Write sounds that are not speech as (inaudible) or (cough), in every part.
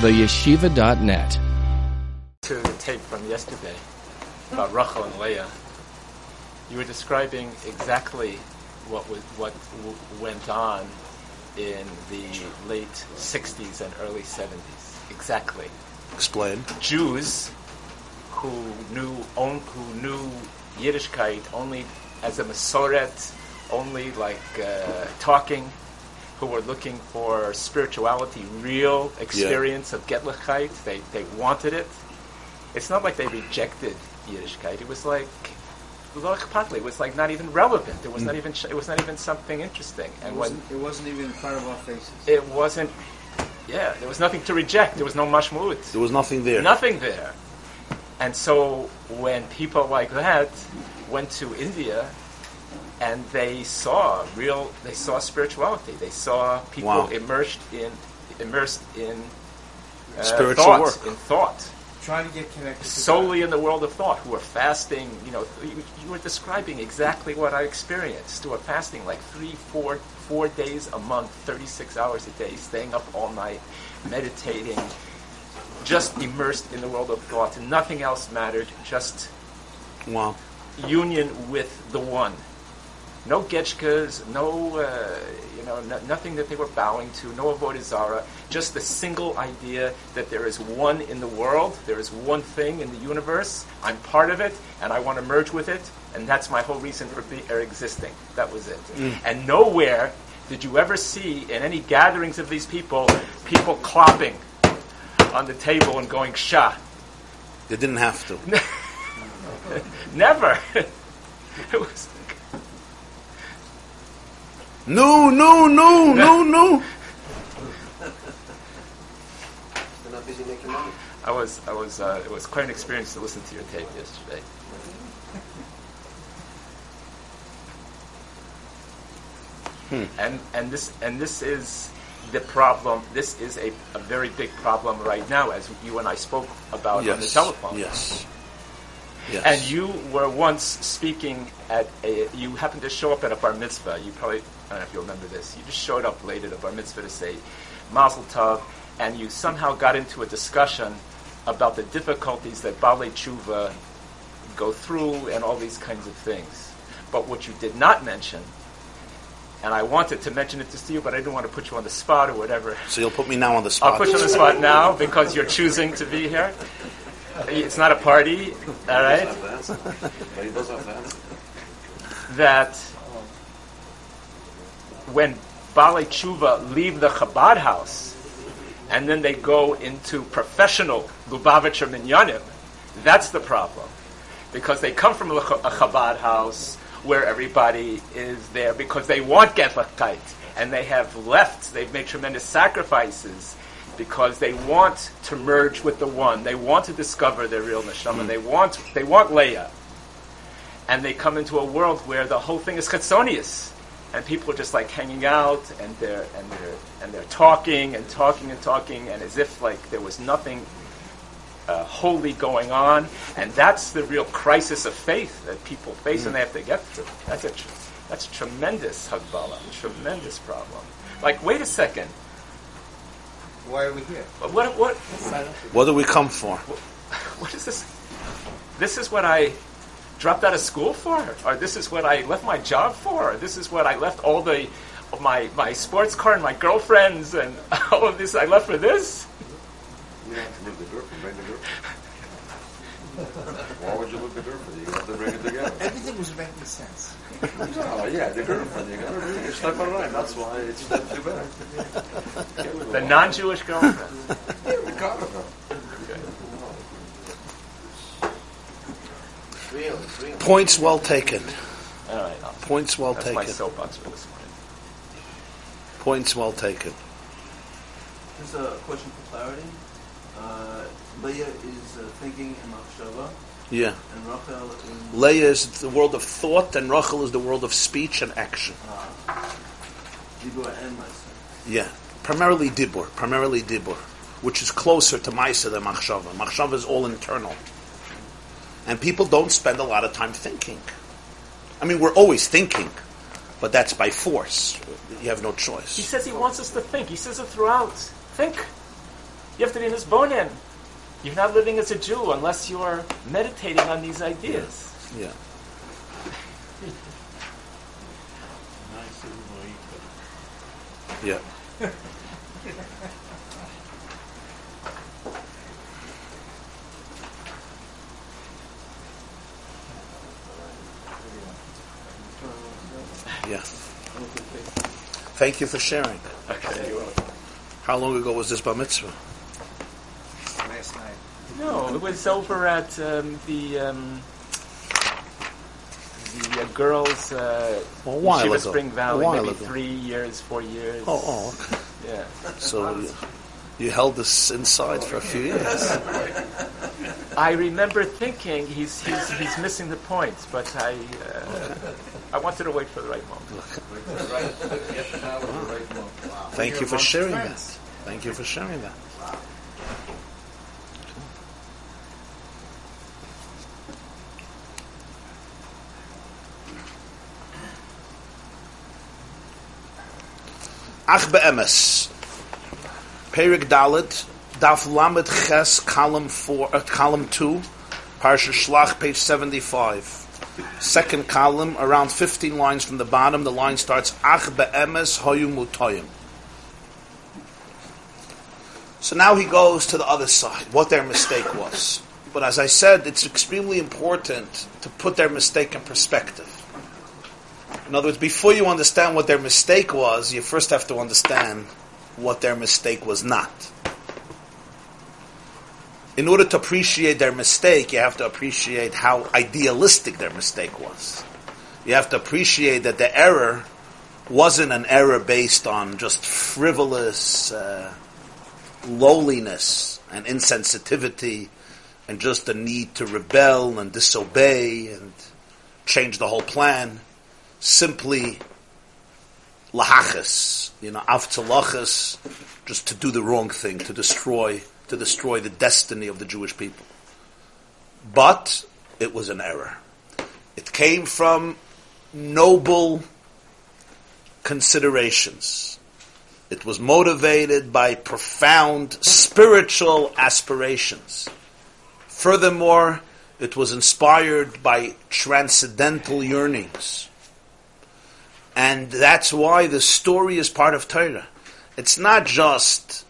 theyeshiva.net. To the tape from yesterday about Rachel and Leah, you were describing exactly what was, what w- went on in the late 60s and early 70s. Exactly. Explain. Jews who knew on, who knew Yiddishkeit only as a Masoret, only like uh, talking, who were looking for spirituality, real experience of Getlichkeit. They, they wanted it. It's not like they rejected Yiddishkeit. It was like lo. It was like not even relevant. It was not mm. even it was not even something interesting. It And when wasn't, it wasn't even part of our faces. it wasn't, yeah, there was nothing to reject. There was no mashmut. There was nothing there. Nothing there. And so when people like that went to India and they saw real, they saw spirituality. They saw people Wow. immersed in, immersed in uh, Spiritual thought, work. in thought, Trying to get connected to solely in the world of thought, who were fasting. You know, you, you were describing exactly what I experienced. Who were fasting like three, four, four days a month, thirty-six hours a day, staying up all night, meditating, just immersed in the world of thought, and nothing else mattered. Just Wow. union with the one. No getchkas, no, uh, you know, no, nothing that they were bowing to, no avodah zara. Just the single idea that there is one in the world, there is one thing in the universe. I'm part of it, and I want to merge with it, and that's my whole reason for be, or existing. That was it. And nowhere did you ever see in any gatherings of these people people clapping on the table and going shah. They didn't have to. (laughs) Never. (laughs) it was. No, no, no, no, no. They're not busy making money. I was, I was, uh, it was quite an experience to listen to your tape yesterday. And and this and this is the problem. This is a, a very big problem right now, as you and I spoke about on the telephone. Yes. Yes. And you were once speaking at a, you happened to show up at a bar mitzvah. You probably, I don't know if you remember this. You just showed up late at a bar mitzvah to say Mazel Tov, and you somehow got into a discussion about the difficulties that Balei Tshuva go through and all these kinds of things. But what you did not mention, and I wanted to mention it to you, but I didn't want to put you on the spot or whatever. So you'll put me now on the spot. I'll put you on the spot now because you're choosing to be here. It's not a party, all right? But he does have to answer. that when Baalei Tshuva leave the Chabad house and then they go into professional Lubavitcher Minyanim, that's the problem. Because they come from a Ch- Chabad house where everybody is there because they want Getlichkeit and they have left, they've made tremendous sacrifices because they want to merge with the one. They want to discover their real neshama. Hmm. They want, they want Leah and they come into a world where the whole thing is chetzonius, and people are just like hanging out, and they're and they're and they're talking and talking and talking, and as if like there was nothing uh, holy going on, and that's the real crisis of faith that people face, and they have to get through. That's a tr- that's tremendous hagbala, tremendous problem. Like, wait a second, Why are we here? what what What do we come for? (laughs) what is this? This is what I dropped out of school for, or this is what I left my job for, or this is what I left all the my my sports car and my girlfriends and (laughs) all of this I left for this. You don't have to leave the girlfriend, bring the girlfriend. Why would you leave the girlfriend? You have to bring it together. Everything was making sense. Oh, yeah, the girlfriend. You gotta bring it. Step around. That's why it's not too bad. The non-Jewish girlfriend. Girlfriend. (laughs) It's real. It's real. Points well taken. All right, I'll- Points well that's my taken. soapbox for this morning. Points well taken. Just a question for clarity. Uh, Leah is uh, thinking in Machshava, Yeah. and Rachel is Leah is the world of thought, and Rachel is the world of speech and action. Dibur and Meiser. Yeah. Primarily Dibur. Primarily Dibur. Which is closer to Maisa than Machshava. Machshava is all internal. And people don't spend a lot of time thinking. I mean, we're always thinking, but that's by force. You have no choice. He says he wants us to think. He says it throughout. Think. You have to be misbonen. You're not living as a Jew unless you are meditating on these ideas. Yeah. Yeah. (laughs) Yeah. (laughs) Thank you for sharing. Okay. How long ago was this bar mitzvah? Last night. No, it was over at um, the um, the uh, girls' uh, A while Yeshiva ago. Spring Valley, A while maybe ago. three years, four years. Oh, oh, okay. yeah. So you, you held this inside for a few years. I remember thinking he's he's, he's missing the point, but I uh, I wanted to wait for the right moment. Thank you for sharing that. Thank you for sharing that. Ach be'emes. Perik Dalet, Daf Lamed Ches, column four, uh, column two, Parsha Shlach, page seventy-five. Second column, around fifteen lines from the bottom, the line starts Ach be'emes hoyu. So now he goes to the other side, what their mistake was. But as I said, it's extremely important to put their mistake in perspective. In other words, before you understand what their mistake was, you first have to understand what their mistake was not. In order to appreciate their mistake, you have to appreciate how idealistic their mistake was. You have to appreciate that the error wasn't an error based on just frivolous uh, lowliness and insensitivity and just a need to rebel and disobey and change the whole plan. Simply lahachas, you know, avtalachas, just to do the wrong thing, to destroy, to destroy the destiny of the Jewish people. But it was an error. It came from noble considerations. It was motivated by profound spiritual aspirations. Furthermore, it was inspired by transcendental yearnings. And that's why the story is part of Torah. It's not just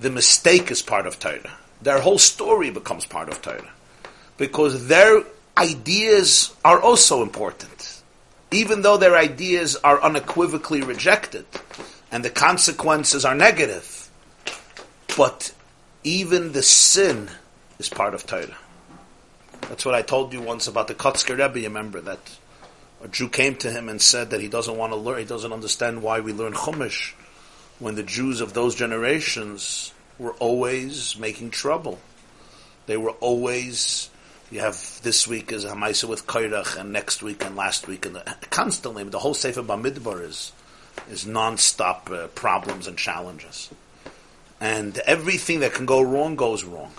the mistake is part of Torah. Their whole story becomes part of Torah. Because their ideas are also important. Even though their ideas are unequivocally rejected and the consequences are negative. But even the sin is part of Torah. That's what I told you once about the Kotzker Rebbe. You remember that a Jew came to him and said that he doesn't want to learn, he doesn't understand why we learn Chumash when the Jews of those generations were always making trouble. They were always, you have this week is Hamaisa with Kairach and next week and last week and the, constantly, the whole Sefer Bamidbar is, is non-stop uh, problems and challenges. And everything that can go wrong goes wrong.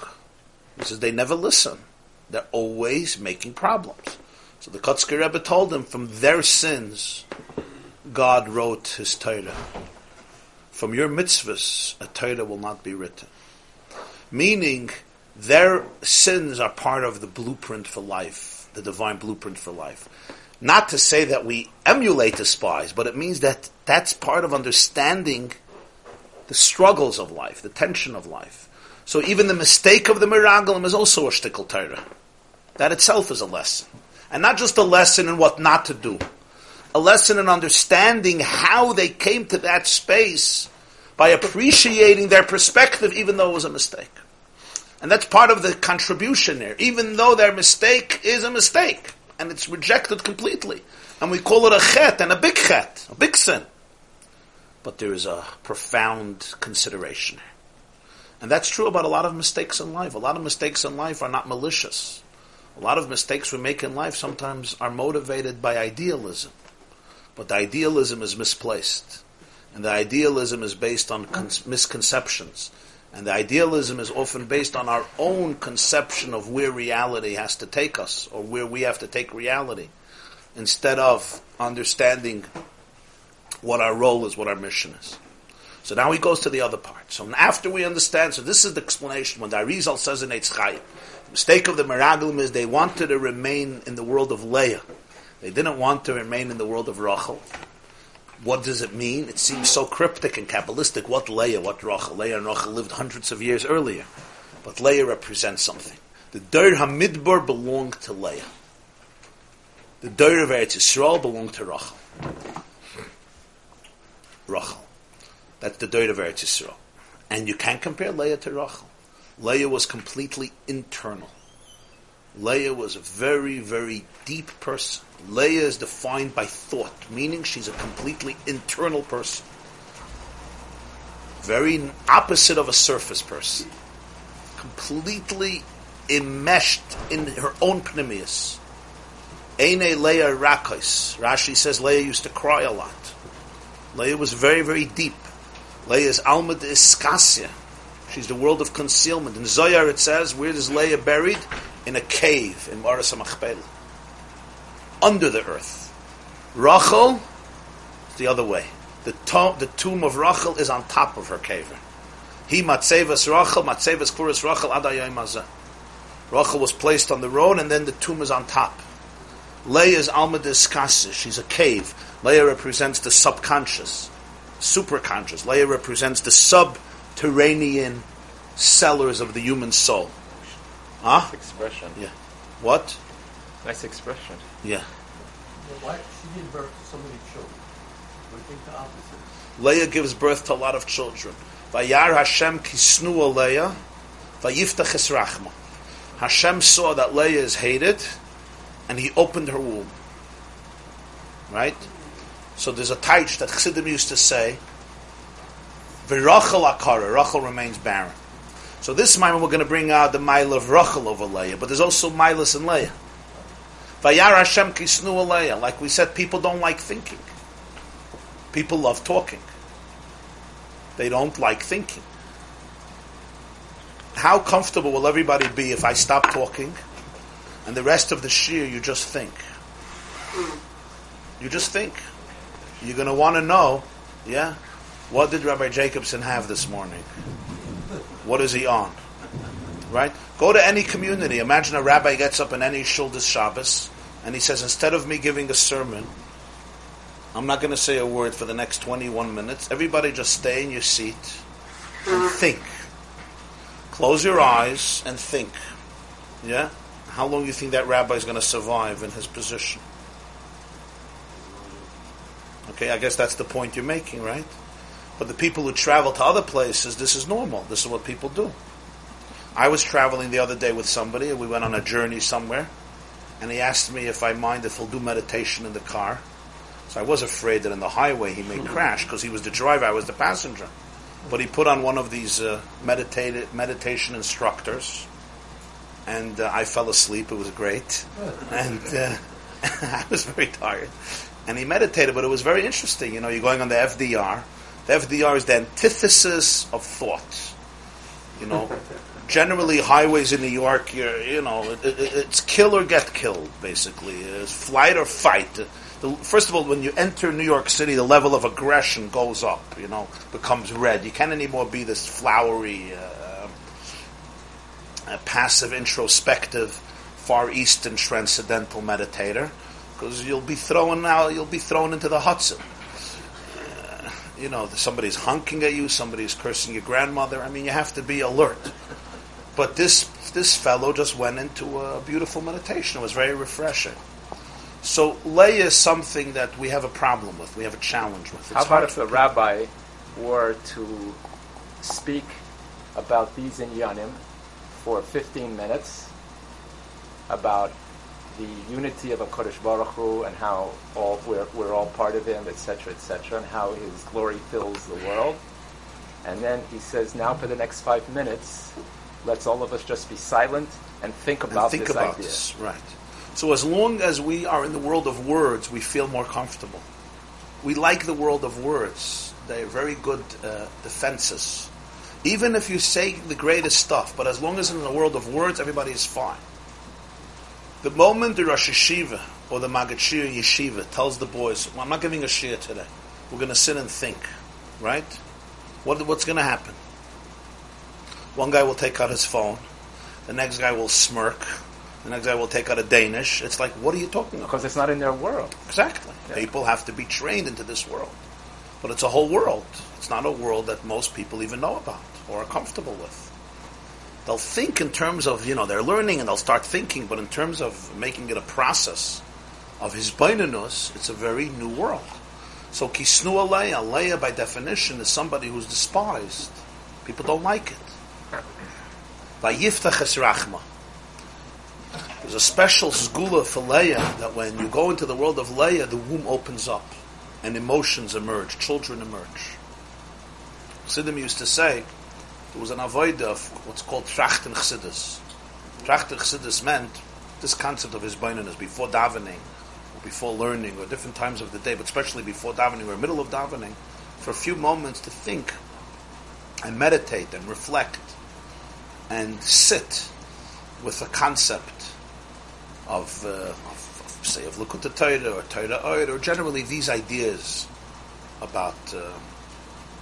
Says they never listen. They're always making problems. So the Kotzker Rebbe told them from their sins, God wrote his Torah. From your mitzvahs, a Torah will not be written. Meaning, their sins are part of the blueprint for life, the divine blueprint for life. Not to say that we emulate the spies, but it means that that's part of understanding the struggles of life, the tension of life. So even the mistake of the Miragalim is also a shtickle Torah. That itself is a lesson. And not just a lesson in what not to do. A lesson in understanding how they came to that space by appreciating their perspective even though it was a mistake. And that's part of the contribution there. Even though their mistake is a mistake and it's rejected completely. And we call it a chet and a big chet, a big sin. But there is a profound consideration here. And that's true about a lot of mistakes in life. A lot of mistakes in life are not malicious. A lot of mistakes we make in life sometimes are motivated by idealism. But the idealism is misplaced. And the idealism is based on con- misconceptions. And the idealism is often based on our own conception of where reality has to take us, or where we have to take reality, instead of understanding what our role is, what our mission is. So now he goes to the other part. So after we understand, so this is the explanation when the Arizal says in Eitz Chaim, the mistake of the Meraglim is they wanted to remain in the world of Leah. They didn't want to remain in the world of Rachel. What does it mean? It seems so cryptic and Kabbalistic. What Leah, what Rachel? Leah and Rachel lived hundreds of years earlier. But Leah represents something. The Dur HaMidbar belonged to Leah. The Dur of Eretz Yisrael belonged to Rachel. Rachel. That's the Dur of Eretz Yisrael. And you can't compare Leah to Rachel. Leah was completely internal. Leah was a very, very deep person. Leah is defined by thought, meaning she's a completely internal person. Very opposite of a surface person. Completely enmeshed in her own pnimius. Eine Leah Rakos. Rashi says Leah used to cry a lot. Leah was very, very deep. Leah's Alma de Iskasia. She's the world of concealment. In Zoyar it says, where is Leah buried? In a cave in Maras Machpelah under the earth. Rachel the other way. The, to- the tomb of Rachel is on top of her cave. He matzevas Rachel, matzevas kuras Rachel adayim mazah. Rachel was placed on the road, and then the tomb is on top. Leah is Alma Diskasa. She's a cave. Leah represents the subconscious, superconscious. Leah represents the subterranean cellars of the human soul. Huh? Expression. Yeah. What? Nice expression. Yeah. Why she gave birth to so many children? We think the opposite. Leah gives birth to a lot of children. Vayar Hashem kisnu Leah, vayiftach es rachma. Hashem saw that Leah is hated, and He opened her womb. Right? So there's a taich that Chassidim used to say, V'rachel akara, Rachel remains barren. So this time we're going to bring out the mile of Rachel over Leah, but there's also milas in Leah. Vayar Hashem kisnu Leah. Like we said, people don't like thinking. People love talking. They don't like thinking. How comfortable will everybody be if I stop talking and the rest of the shir you just think? You just think. You're going to want to know, yeah, what did Rabbi Jacobson have this morning? What is he on? Right? Go to any community. Imagine a rabbi gets up in any shul this Shabbos and he says, instead of me giving a sermon, I'm not going to say a word for the next 21 minutes. Everybody just stay in your seat and mm. think. Close your eyes and think. Yeah? How long do you think that rabbi is going to survive in his position? Okay, I guess that's the point you're making, right? But the people who travel to other places, this is normal. This is what people do. I was traveling the other day with somebody, and we went on a journey somewhere, and he asked me if I mind if he'll do meditation in the car. So I was afraid that in the highway he may crash because he was the driver, I was the passenger. But he put on one of these uh, meditated, meditation instructors, and uh, I fell asleep. It was great, (laughs) and uh, (laughs) I was very tired. And he meditated, but it was very interesting. You know, you're going on the FDR. The FDR is the antithesis of thought. You know, (laughs) generally highways in New York, you're, you know, it, it, it's kill or get killed, basically. It's flight or fight. The, first of all, when you enter New York City, the level of aggression goes up, you know, becomes red. You can't anymore be this flowery, uh, uh, passive, introspective, far eastern transcendental meditator, because you'll be thrown out, you'll be thrown into the Hudson. You know, somebody's honking at you, somebody's cursing your grandmother. I mean, you have to be alert. But this this fellow just went into a beautiful meditation. It was very refreshing. So lay is something that we have a problem with. We have a challenge with. It's How about if the rabbi were to speak about these inyanim for 15 minutes about the unity of a Kodesh Baruch Hu and how all we're, we're all part of Him, etc., etc., and how His glory fills the world. And then he says, now for the next five minutes, let's all of us just be silent and think and about think this about idea. this, right? So as long as we are in the world of words, we feel more comfortable. We like the world of words; they are very good uh, defenses. Even if you say the greatest stuff, but as long as it's in the world of words, everybody is fine. The moment the Rosh Yeshiva or the Maggid Shir Yeshiva tells the boys, well, I'm not giving a shir today. We're going to sit and think, right? What, what's going to happen? One guy will take out his phone. The next guy will smirk. The next guy will take out a Danish. It's like, what are you talking about? Because it's not in their world. Exactly. Yeah. People have to be trained into this world. But it's a whole world. It's not a world that most people even know about or are comfortable with. They'll think in terms of, you know, they're learning and they'll start thinking, but in terms of making it a process of his bainanus, it's a very new world. So kisnu aleya, aleya by definition is somebody who's despised. People don't like it. Vayiftach es rachma. There's a special sgula for Leah that when you go into the world of Leah, the womb opens up and emotions emerge, children emerge. Chassidim used to say there was an avoid of what's called trachten chassidus. Trachten chassidus meant this concept of his before davening, or before learning, or different times of the day, but especially before davening or middle of davening, for a few moments to think and meditate and reflect and sit with a concept of, uh, of, of say, of Likkutei Torah or Torah Oid, or generally these ideas about uh,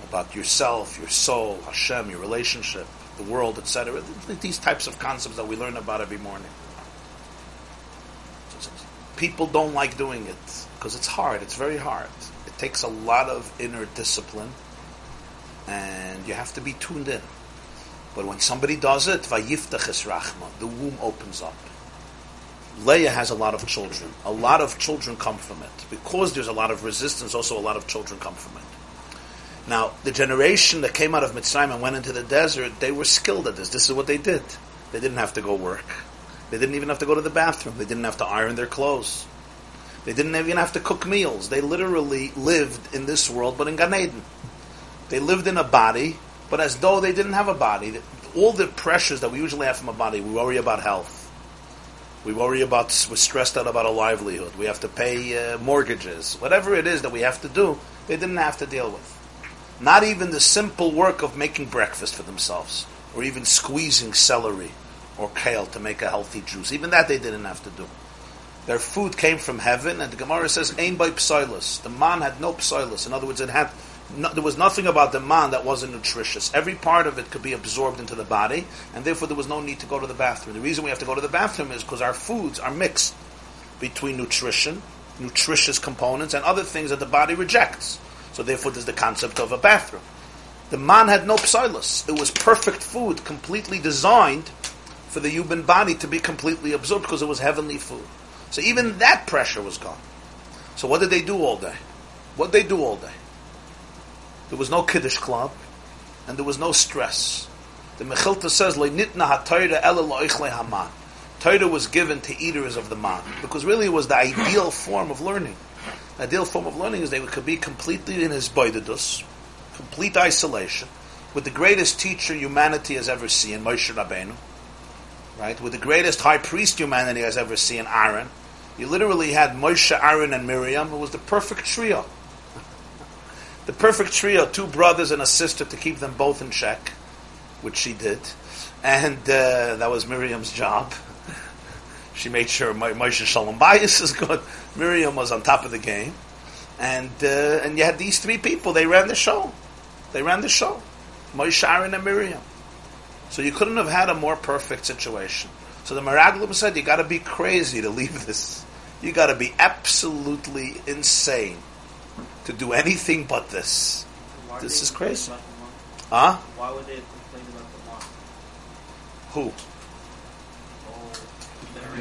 about yourself, your soul, Hashem, your relationship, the world, etc. These types of concepts that we learn about every morning. People don't like doing it because it's hard. It's very hard. It takes a lot of inner discipline, and you have to be tuned in. But when somebody does it, the womb opens up. Leah has a lot of children. A lot of children come from it. Because there's a lot of resistance, also a lot of children come from it. Now, the generation that came out of Mitzrayim and went into the desert, they were skilled at this. This is what they did. They didn't have to go work. They didn't even have to go to the bathroom. They didn't have to iron their clothes. They didn't even have to cook meals. They literally lived in this world, but in Gan Eden. They lived in a body, but as though they didn't have a body. All the pressures that we usually have from a body, we worry about health. We worry about, we're stressed out about a livelihood. We have to pay uh, mortgages. Whatever it is that we have to do, they didn't have to deal with. Not even the simple work of making breakfast for themselves, or even squeezing celery or kale to make a healthy juice. Even that they didn't have to do. Their food came from heaven, and the Gemara says, "Ain by psilus." The man had no psilus. In other words, it had no, there was nothing about the man that wasn't nutritious. Every part of it could be absorbed into the body, and therefore there was no need to go to the bathroom. The reason we have to go to the bathroom is because our foods are mixed between nutrition, nutritious components, and other things that the body rejects. So therefore, there's the concept of a bathroom. The man had no psilus. It was perfect food, completely designed for the human body to be completely absorbed because it was heavenly food. So even that pressure was gone. So what did they do all day? What did they do all day? There was no kiddush club, and there was no stress. The Mechilta says, "Le'nitna ha'Torah ela lo'ichle haman." Torah was given to eaters of the man because really it was the ideal form of learning. Ideal form of learning is they could be completely in his boidedus, complete isolation, with the greatest teacher humanity has ever seen, Moshe Rabbeinu, right? With the greatest high priest humanity has ever seen, Aaron. You literally had Moshe, Aaron, and Miriam. It was the perfect trio. (laughs) the perfect trio, two brothers and a sister to keep them both in check, which she did. And uh, that was Miriam's job. She made sure Mo- Moshe Shalom Bayis is good. Miriam was on top of the game. And, uh, and you had these three people, they ran the show. They ran the show. Moshe, Aaron, and Miriam. So you couldn't have had a more perfect situation. So the Meraglim said, you got to be crazy to leave this. You got to be absolutely insane to do anything but this. Why This is crazy. about the monk? Huh? Why would they complain about the monk? Who?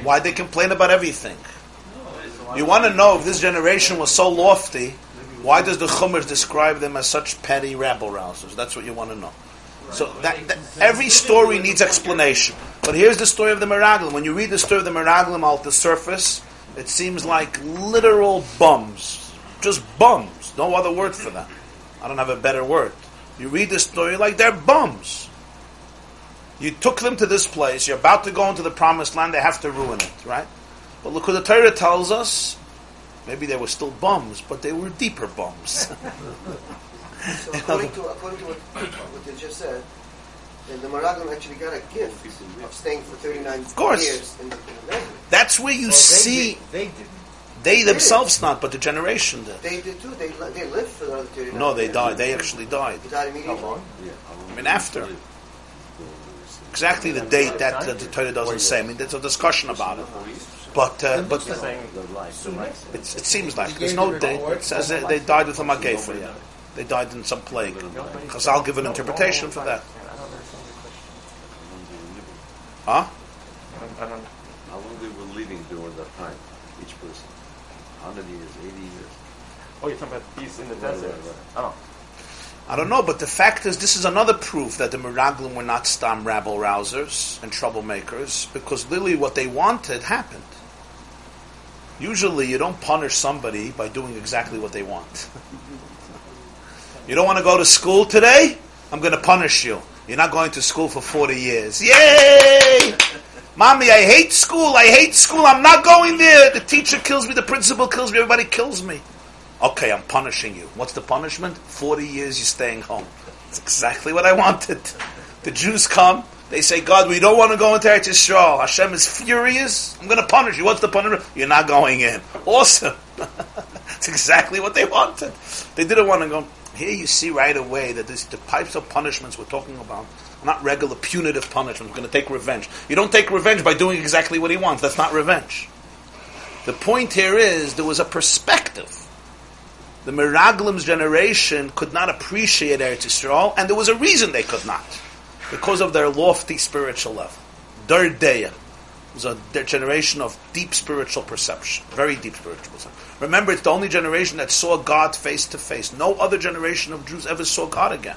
Why they complain about everything? You want to know if this generation was so lofty, why does the Chumash describe them as such petty rabble rousers? That's what you want to know. So that, that- every story needs explanation. But here's the story of the Meraglim. When you read the story of the Meraglim out the surface, it seems like literal bums. Just bums. No other word for that. I don't have a better word. You read the story like they're bums. You took them to this place, you're about to go into the promised land, they have to ruin it, right? But look what the Torah tells us. Maybe they were still bums, but they were deeper bums. (laughs) So according to according to what, what you just said, then the Meraglim actually got a gift of staying for 39 course. years in the, in the desert. That's where you Well, they see. did- They didn't. They themselves not, but the generation did. They did too. They they lived for another 39 No, they years. died. They actually died. They died immediately. Yeah. I mean, after. Exactly the date that uh, the Torah doesn't say. I mean, there's a discussion about it. But uh, but it's, it seems like there's no date. It says they, they died with a magefa. Yeah, they died in some plague. Because I'll give an interpretation for that. Huh? How long they were living during that time, each person? How many years? 80 years? oh, you're talking about these in the Right, desert. right, right. Oh. I don't know, but the fact is, this is another proof that the Miraglim were not stam rabble rousers and troublemakers, because literally what they wanted happened. Usually, you don't punish somebody by doing exactly what they want. (laughs) you don't want to go to school today? I'm going to punish you. You're not going to school for 40 years. Yay! Mommy, I hate school. I hate school. I'm not going there. The teacher kills me. The principal kills me. Everybody kills me. Okay, I'm punishing you. What's the punishment? 40 years you're staying home. That's exactly what I wanted. The Jews come, they say, God, we don't want to go into Eretz Yisrael. Hashem is furious. I'm going to punish you. What's the punishment? You're not going in. Awesome. (laughs) That's exactly what they wanted. They didn't want to go. Here you see right away that this, the types of punishments we're talking about are not regular punitive punishments. We're going to take revenge. You don't take revenge by doing exactly what he wants. That's not revenge. The point here is there was a perspective the Miraglim's generation could not appreciate Eretz Yisrael, and there was a reason they could not, because of their lofty spiritual level. Their Deya was a generation of deep spiritual perception, very deep spiritual perception. Remember, it's the only generation that saw God face to face. No other generation of Jews ever saw God again.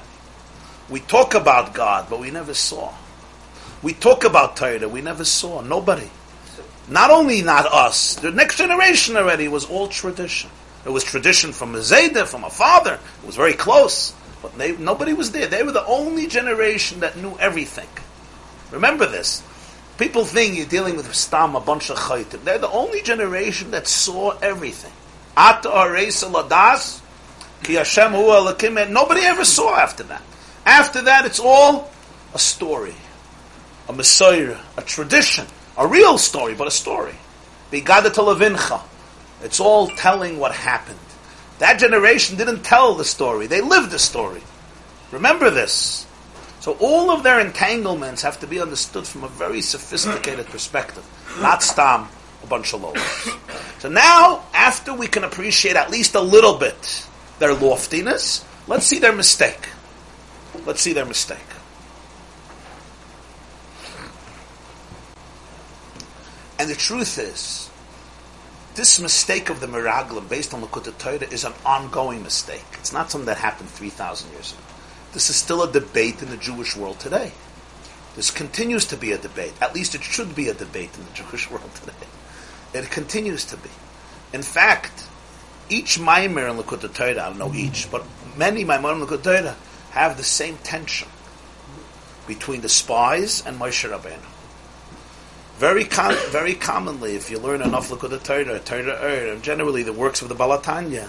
We talk about God, but we never saw. We talk about Torah, we never saw. Nobody. Not only not us, the next generation already was all tradition. It was tradition from a Zayda, from a father. It was very close. But they, nobody was there. They were the only generation that knew everything. Remember this. People think you're dealing with Stam, a bunch of chaytim. They're the only generation that saw everything. Areisa ladas, ki Hashem hu alakim, nobody ever saw after that. After that, it's all a story, a messiah, a tradition, a real story, but a story. Begada televincha. It's all telling what happened. That generation didn't tell the story; they lived the story. Remember this. So all of their entanglements have to be understood from a very sophisticated perspective, not stam a bunch of lowers. So now, after we can appreciate at least a little bit their loftiness, let's see their mistake. Let's see their mistake. And the truth is, this mistake of the Miraglim based on Likkutei Torah is an ongoing mistake. It's not something that happened 3,000 years ago. This is still a debate in the Jewish world today. This continues to be a debate. At least it should be a debate in the (laughs) Jewish world today. It continues to be. In fact, each Maimer in Likkutei Torah, I don't know each, but many Maimer in Likkutei Torah have the same tension between the spies and Moshe Rabbeinu. Very, com- very commonly, if you learn enough Likkutei Torah, Torah Ur, and generally the works of the Baal HaTanya,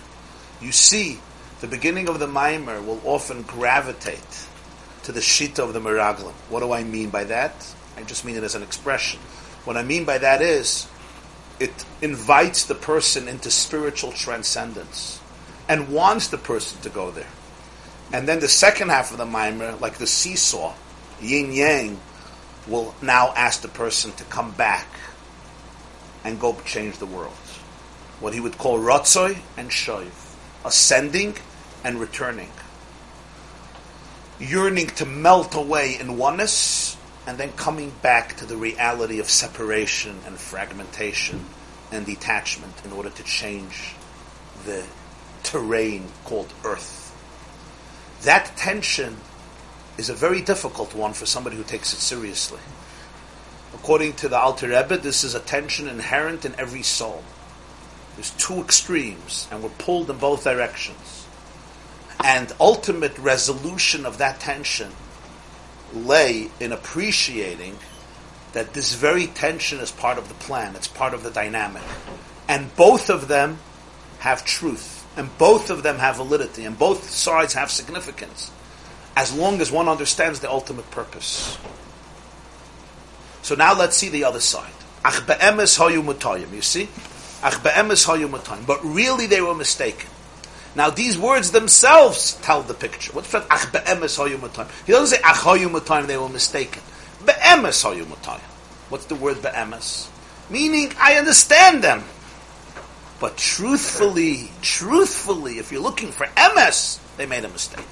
you see the beginning of the Maimer will often gravitate to the Shita of the Miraglim. What do I mean by that? I just mean it as an expression. What I mean by that is, it invites the person into spiritual transcendence and wants the person to go there. And then the second half of the Maimer, like the seesaw, yin yang, will now ask the person to come back and go change the world. What he would call Ratzoy and Shoiv, ascending and returning. Yearning to melt away in oneness and then coming back to the reality of separation and fragmentation and detachment in order to change the terrain called Earth. That tension is a very difficult one for somebody who takes it seriously. According to the Alter Rebbe, this is a tension inherent in every soul. There's two extremes, and we're pulled in both directions. And ultimate resolution of that tension lay in appreciating that this very tension is part of the plan, it's part of the dynamic. And both of them have truth, and both of them have validity, and both sides have significance, as long as one understands the ultimate purpose. So now let's see the other side. You see? But really they were mistaken. Now these words themselves tell the picture. What's that? He doesn't say they were mistaken. What's the word be'emes? Meaning, I understand them. But truthfully, truthfully, if you're looking for emes, they made a mistake.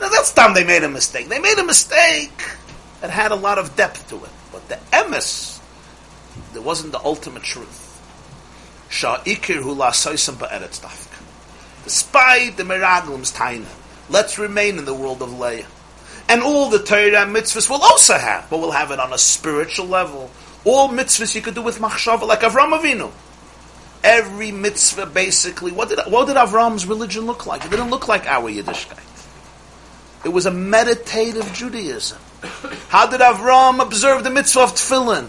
Now that's time they made a mistake. They made a mistake that had a lot of depth to it. But the emes, there wasn't the ultimate truth. Sha'ikir hu la'soisam ba'eretz dafka. Despite the miraglim's taina, let's remain in the world of Leah. And all the Torah and mitzvahs will also have, but we'll have it on a spiritual level. All mitzvahs you could do with machshava, like Avram Avinu. Every mitzvah, basically, what did what did Avram's religion look like? It didn't look like our Yiddishkeit. It was a meditative Judaism. How did Avram observe the mitzvah of tefillin?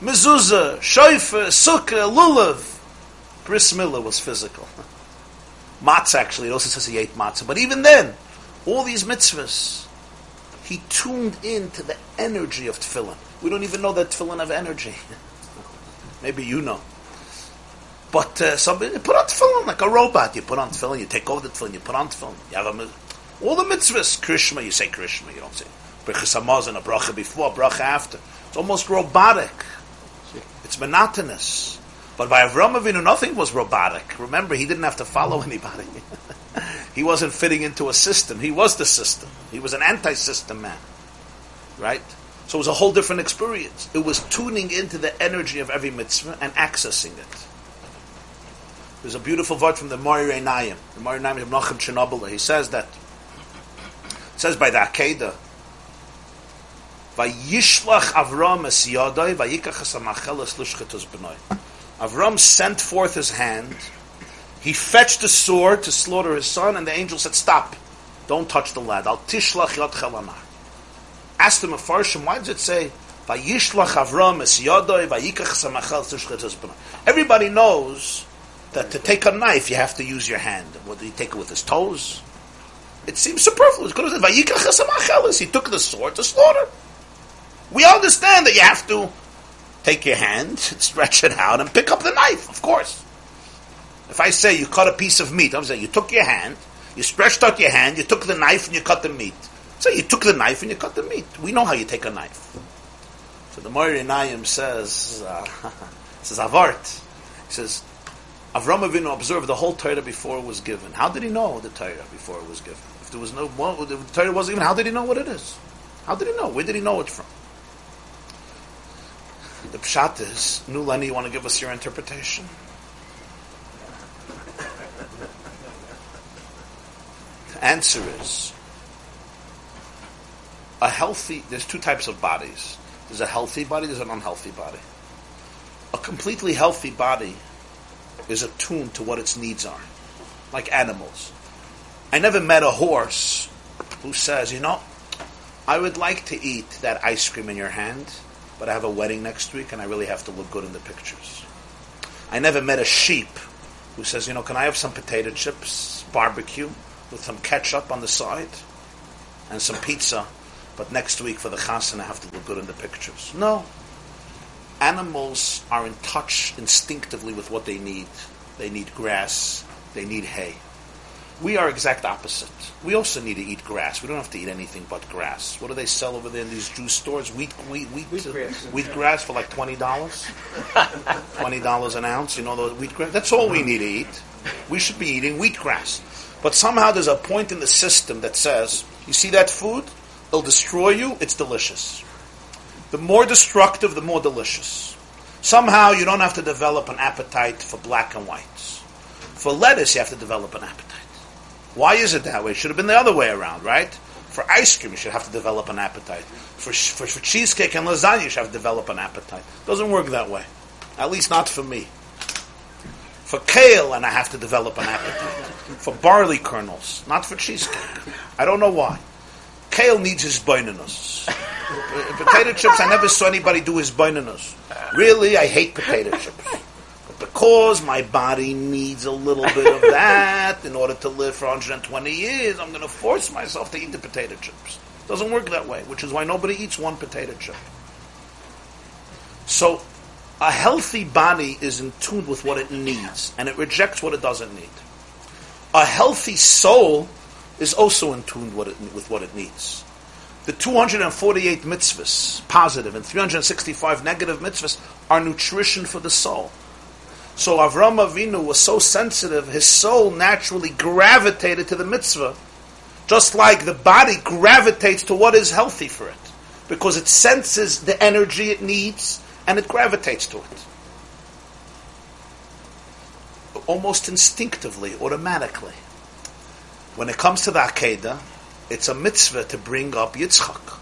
Mezuzah, shofar, sukkah, lulav. Bris Milah was physical. (laughs) Matzah, actually, it also says he ate matzah. But even then, all these mitzvahs, he tuned into the energy of tefillin. We don't even know that tefillin have energy. (laughs) Maybe you know. But uh, somebody put on tefillin like a robot. You put on tefillin, you take over the tefillin, you put on tefillin. You have a, all the mitzvahs, Krishma, you say Krishma, you don't say Brachas Hamazon, a bracha before, a bracha after. It's almost robotic. It's monotonous. But by Avram Avinu, nothing was robotic. Remember, he didn't have to follow anybody. (laughs) he wasn't fitting into a system. He was the system. He was an anti-system man. Right? So it was a whole different experience. It was tuning into the energy of every mitzvah and accessing it. There's a beautiful word from the Meor Einayim. The Meor Einayim of Nachum Chernobyl. He says that, it says by the Akedah, Vayishlach Avram es yadai, vayikach es amacheles lushchetus b'noi. Avram sent forth his hand. He fetched a sword to slaughter his son, and the angel said, "Stop! Don't touch the lad. Al tishlach yad chelanar." Asked him a farshim, why does it say "Vayishlach Avram es yadoi vayikach samachal tushchetus b'noi"? Everybody knows that to take a knife you have to use your hand. What did he take it with his toes? It seems superfluous. He took the sword to slaughter. We understand that you have to take your hand, (laughs) stretch it out, and pick up the knife, of course. If I say you cut a piece of meat, I'm saying you took your hand, you stretched out your hand, you took the knife and you cut the meat. So you took the knife and you cut the meat. We know how you take a knife. So the Meor Einayim says, uh, (laughs) says Avart, he says, Avram Avinu observed the whole Torah before it was given. How did he know the Torah before it was given? There was no, well, the Torah wasn't even, how did he know what it is? How did he know? Where did he know it from? The pshat is, Nu Lenny, you want to give us your interpretation? The answer is, a healthy, there's two types of bodies. There's a healthy body, there's an unhealthy body. A completely healthy body is attuned to what its needs are, like animals. I never met a horse who says, you know, I would like to eat that ice cream in your hand, but I have a wedding next week and I really have to look good in the pictures. I never met a sheep who says, you know, can I have some potato chips, barbecue, with some ketchup on the side, and some pizza, but next week for the chassan I have to look good in the pictures. No. Animals are in touch instinctively with what they need. They need grass, they need hay. We are exact opposite. We also need to eat grass. We don't have to eat anything but grass. What do they sell over there in these juice stores? Wheat, wheat, wheat, Wheat grass. wheat grass for like twenty dollars. twenty dollars an ounce. You know those wheat grass. That's all we need to eat. We should be eating wheat grass. But somehow there's a point in the system that says, you see that food? It'll destroy you. It's delicious. The more destructive, the more delicious. Somehow you don't have to develop an appetite for black and whites. For lettuce, you have to develop an appetite. Why is it that way? It should have been the other way around, right? For ice cream, you should have to develop an appetite. For, for, for cheesecake and lasagna, you should have to develop an appetite. It doesn't work that way. At least not for me. For kale, and I have to develop an appetite. For barley kernels, not for cheesecake. I don't know why. Kale needs his boinanus. (laughs) potato chips, I never saw anybody do his boinanus. Really, I hate potato chips. Because my body needs a little bit of (laughs) that in order to live for 120 years, I'm going to force myself to eat the potato chips. Doesn't work that way, which is why nobody eats one potato chip. So, A healthy body is in tune with what it needs, and it rejects what it doesn't need. A healthy soul is also in tune with, it, with what it needs. The 248 mitzvahs, positive, and 365 negative mitzvahs, are nutrition for the soul. So Avram Avinu was so sensitive, his soul naturally gravitated to the mitzvah, just like the body gravitates to what is healthy for it, because it senses the energy it needs and it gravitates to it. Almost instinctively, automatically. When it comes to the Akedah, it's a mitzvah to bring up Yitzchak.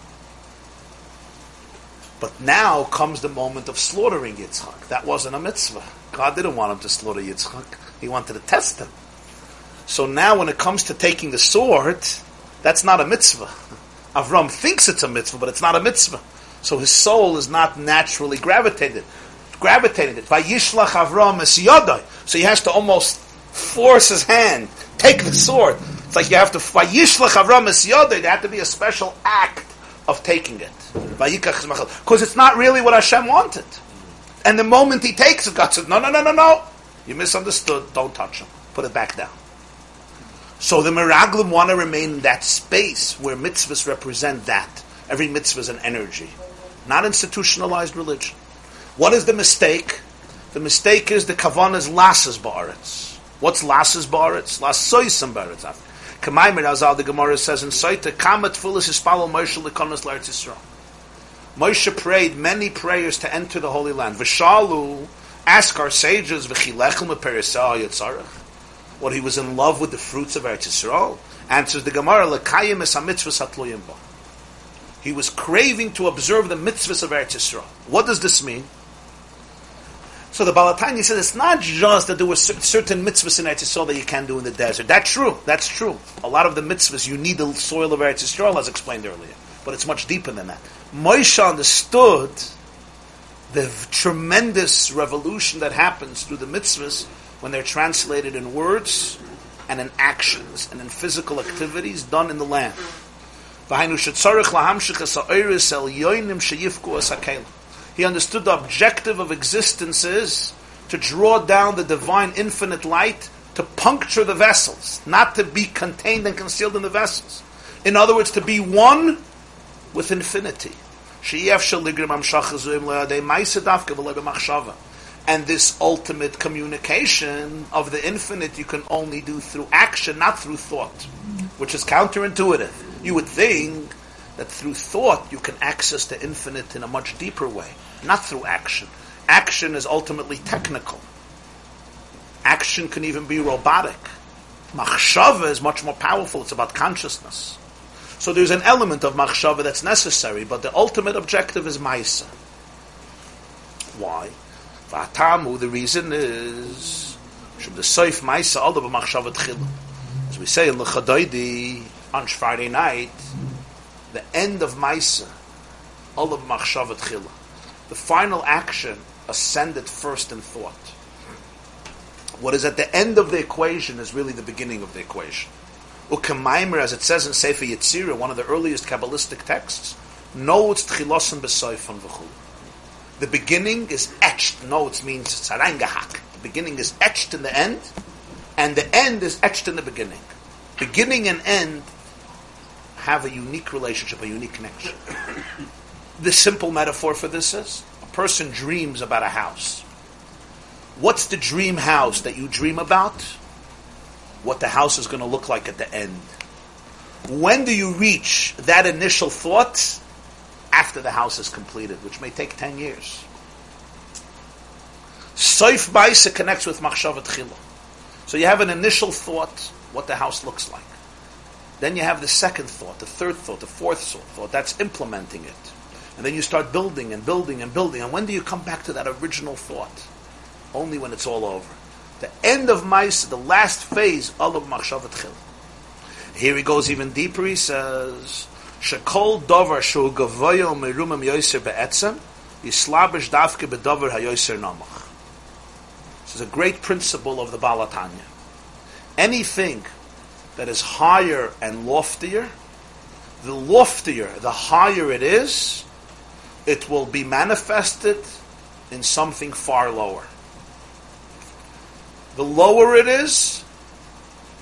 But now comes the moment of slaughtering Yitzchak. That wasn't a mitzvah. God didn't want him to slaughter Yitzchak. He wanted to test him. So now when it comes to taking the sword, that's not a mitzvah. Avram thinks it's a mitzvah, but it's not a mitzvah. So his soul is not naturally gravitated. Gravitated it. Vayishlach Avram es yodai. So he has to almost force his hand, take the sword. It's like you have to Vayishlach Avram es yodai. There had to be a special act of taking it. Because it's not really what Hashem wanted. And the moment he takes it, God says, no, no, no, no, no. You misunderstood. Don't touch him. Put it back down. So the Meraglim want to remain in that space where mitzvahs represent that. Every mitzvah is an energy. Not institutionalized religion. What is the mistake? The mistake is the kavan is lasses ba'aretz. What's lasses ba'aretz? Lasoisam ba'aretz. Kamaimir Azal, the Gemara says in Saita, Kamat Fulis Ispalo Moshe Lekonos L'Eretz Yisrael. Moshe prayed many prayers to enter the Holy Land. Vishalu, ask our sages. What he was in love with the fruits of Eretz Yisrael. Answers the Gemara, Lekayim es ha-mitzvahs hatloyim He was craving to observe the mitzvahs of Eretz Yisrael. What does this mean? So the Baal HaTanya says it's not just that there were certain mitzvahs in Eretz Yisrael that you can't do in the desert. That's true. That's true. A lot of the mitzvahs you need the soil of Eretz Yisrael, as explained earlier. But it's much deeper than that. Moshe understood the tremendous revolution that happens through the mitzvahs when they're translated in words and in actions and in physical activities done in the land. He understood the objective of existence is to draw down the divine infinite light to puncture the vessels, not to be contained and concealed in the vessels. In other words, to be one with infinity. And this ultimate communication of the infinite you can only do through action, not through thought, which is counterintuitive. You would think that through thought you can access the infinite in a much deeper way, not through action. Action is ultimately technical. Action can even be robotic. Machshava is much more powerful. It's about consciousness. So there's an element of machshava that's necessary, but the ultimate objective is ma'isa. Why? V'atamu, the reason is from the soif ma'isa of machshava tchila. As we say in the L'chadoidi on Friday night, the end of Maisa, all of Machshavat Chila. The final action ascended first in thought. What is at the end of the equation is really the beginning of the equation. Ukemaimer, as it says in Sefer Yetzirah, one of the earliest Kabbalistic texts, notes tchilosen besoifon v'chul. The beginning is etched. Notes means sarangahak. The beginning is etched in the end, and the end is etched in the beginning. Beginning and end have a unique relationship, a unique connection. the simple metaphor for this is a person dreams about a house. What's the dream house that you dream about? What the house is going to look like at the end. When do you reach that initial thought? After the house is completed, which may take 10 years. Soif Baisa connects with Machshavat Chila. So you have an initial thought, what the house looks like. Then you have the second thought, the third thought, the fourth thought. That's implementing it. And then you start building and building and building. And when do you come back to that original thought? Only when it's all over. The end of Mice, the last phase, of Machshavat Chil. Here he goes even deeper. He says, "Shekol dover shu gavoyo merumam yoser be'etzem yislabish davke bedover hayoser namach." This is a great principle of the Baal HaTanya. Anything that is higher and loftier, the loftier, the higher it is, it will be manifested in something far lower. The lower it is,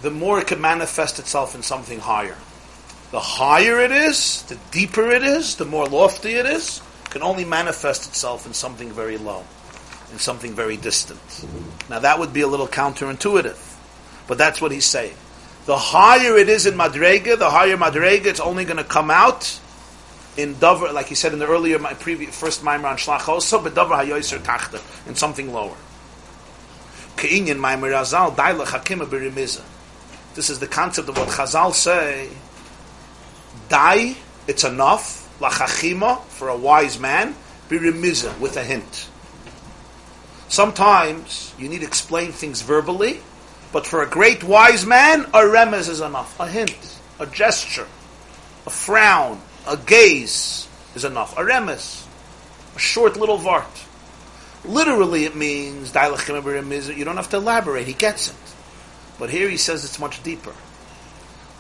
the more it can manifest itself in something higher. The higher it is, the deeper it is, the more lofty it is, can only manifest itself in something very low, in something very distant. Now that would be a little counterintuitive, but that's what he's saying. The higher it is in Madrega, the higher Madrega, it's only going to come out in Dover, like he said in the earlier, my previous, first Maimer on Shlach also, but Dover HaYoyser Tachta, in something lower. Ke'inyan Azal, Daila Chakima Berimiza. This is the concept of what Chazal say, Die, it's enough, Lachachima, for a wise man, Berimiza, with a hint. Sometimes you need to explain things verbally, but for a great wise man, a remez is enough. A hint, a gesture, a frown, a gaze is enough. A remez, a short little vart. Literally, it means you don't have to elaborate. He gets it. But here he says it's much deeper.